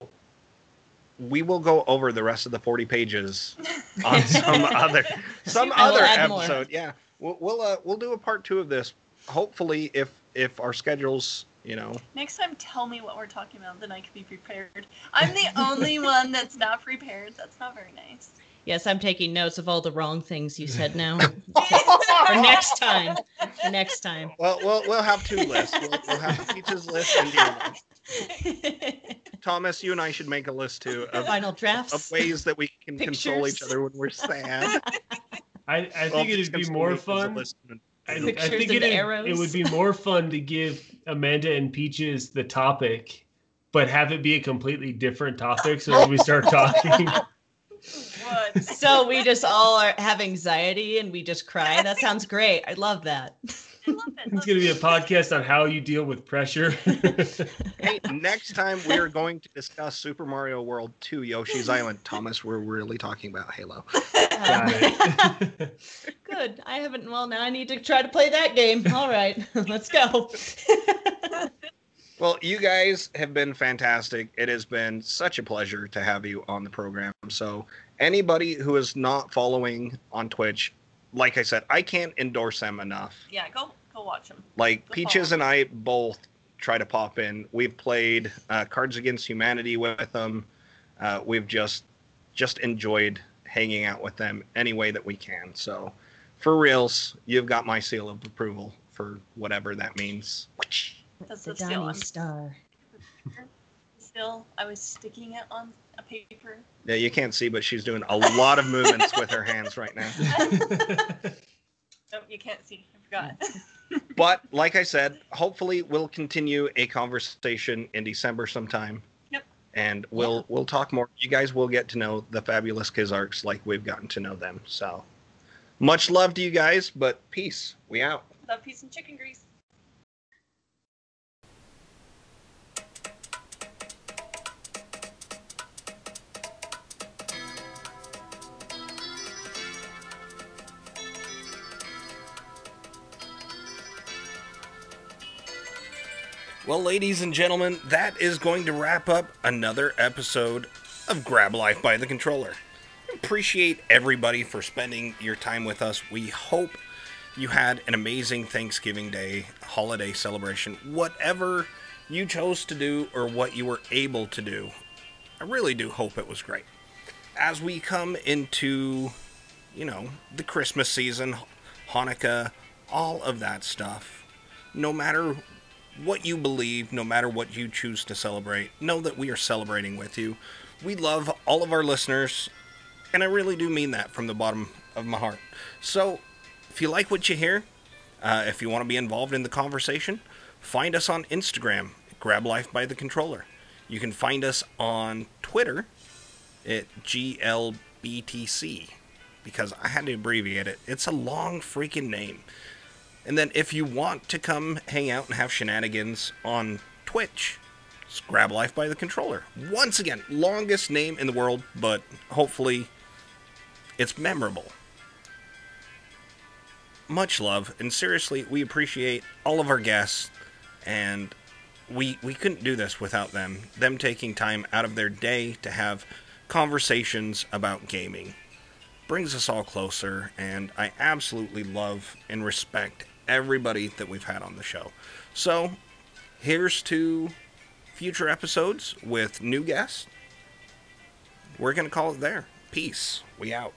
we will go over the rest of the forty pages on some other some other add more. episode. Yeah, we'll we'll, uh, we'll do a part two of this. Hopefully, if if our schedules, you know, Next time, tell me what we're talking about, then I can be prepared. I'm the only one that's not prepared. That's not very nice. Yes, I'm taking notes of all the wrong things you said now. For next time. For next time. Well, we'll we'll have two lists. We'll, we'll have Peach's list and your list. Thomas, you and I should make a list too of, Final drafts of ways that we can console each other when we're sad. I, I Well, think it'd be more consolation is a fun. List. I, I think and it, it would be more fun to give Amanda and Peaches the topic, but have it be a completely different topic. So as we start talking, So we just all are, have anxiety and we just cry. That sounds great. I love that. I love it. it's going to be a podcast on how you deal with pressure. Hey, next time we are going to discuss Super Mario World 2 Yoshi's Island. Thomas, we're really talking about Halo. Got it. Good. I haven't. Well, now I need to try to play that game. All right, let's go. Well, you guys have been fantastic. It has been such a pleasure to have you on the program. So, anybody who is not following on Twitch, like I said, I can't endorse them enough. Yeah, go go watch them. Like Go Peaches follow. and I both try to pop in. We've played uh, Cards Against Humanity with them. Uh, we've just just enjoyed hanging out with them any way that we can. So, for reals, you've got my seal of approval for whatever that means. That's The the still. Donnie Star. still. I was sticking it on a paper. Yeah, you can't see, but she's doing a lot of movements with her hands right now. Oh, you can't see. I forgot. But like I said, hopefully we'll continue a conversation in December sometime. Yep. And we'll Yeah. we'll talk more. You guys will get to know the fabulous Kizzarks like we've gotten to know them. So much love to you guys, but peace. We out. Love, peace, and chicken grease. Well, ladies and gentlemen, that is going to wrap up another episode of Grab Life by the Controller. Appreciate everybody for spending your time with us. We hope you had an amazing Thanksgiving Day holiday celebration. Whatever you chose to do or what you were able to do, I really do hope it was great. As we come into, you know, the Christmas season, Hanukkah, all of that stuff, no matter what you believe, no matter what you choose to celebrate, know that we are celebrating with you. We love all of our listeners, and I really do mean that from the bottom of my heart. So, if you like what you hear, uh, if you want to be involved in the conversation, find us on Instagram, Grab Life by the Controller. You can find us on Twitter at GLBTC because I had to abbreviate it. It's a long freaking name. And then if you want to come hang out and have shenanigans on Twitch, Grab Life by the Controller. Once again, longest name in the world, but hopefully it's memorable much love and seriously we appreciate all of our guests and we we couldn't do this without them them taking time out of their day to have conversations about gaming brings us all closer and i absolutely love and respect everybody that we've had on the show. So here's to future episodes with new guests. We're going to call it there. Peace. We out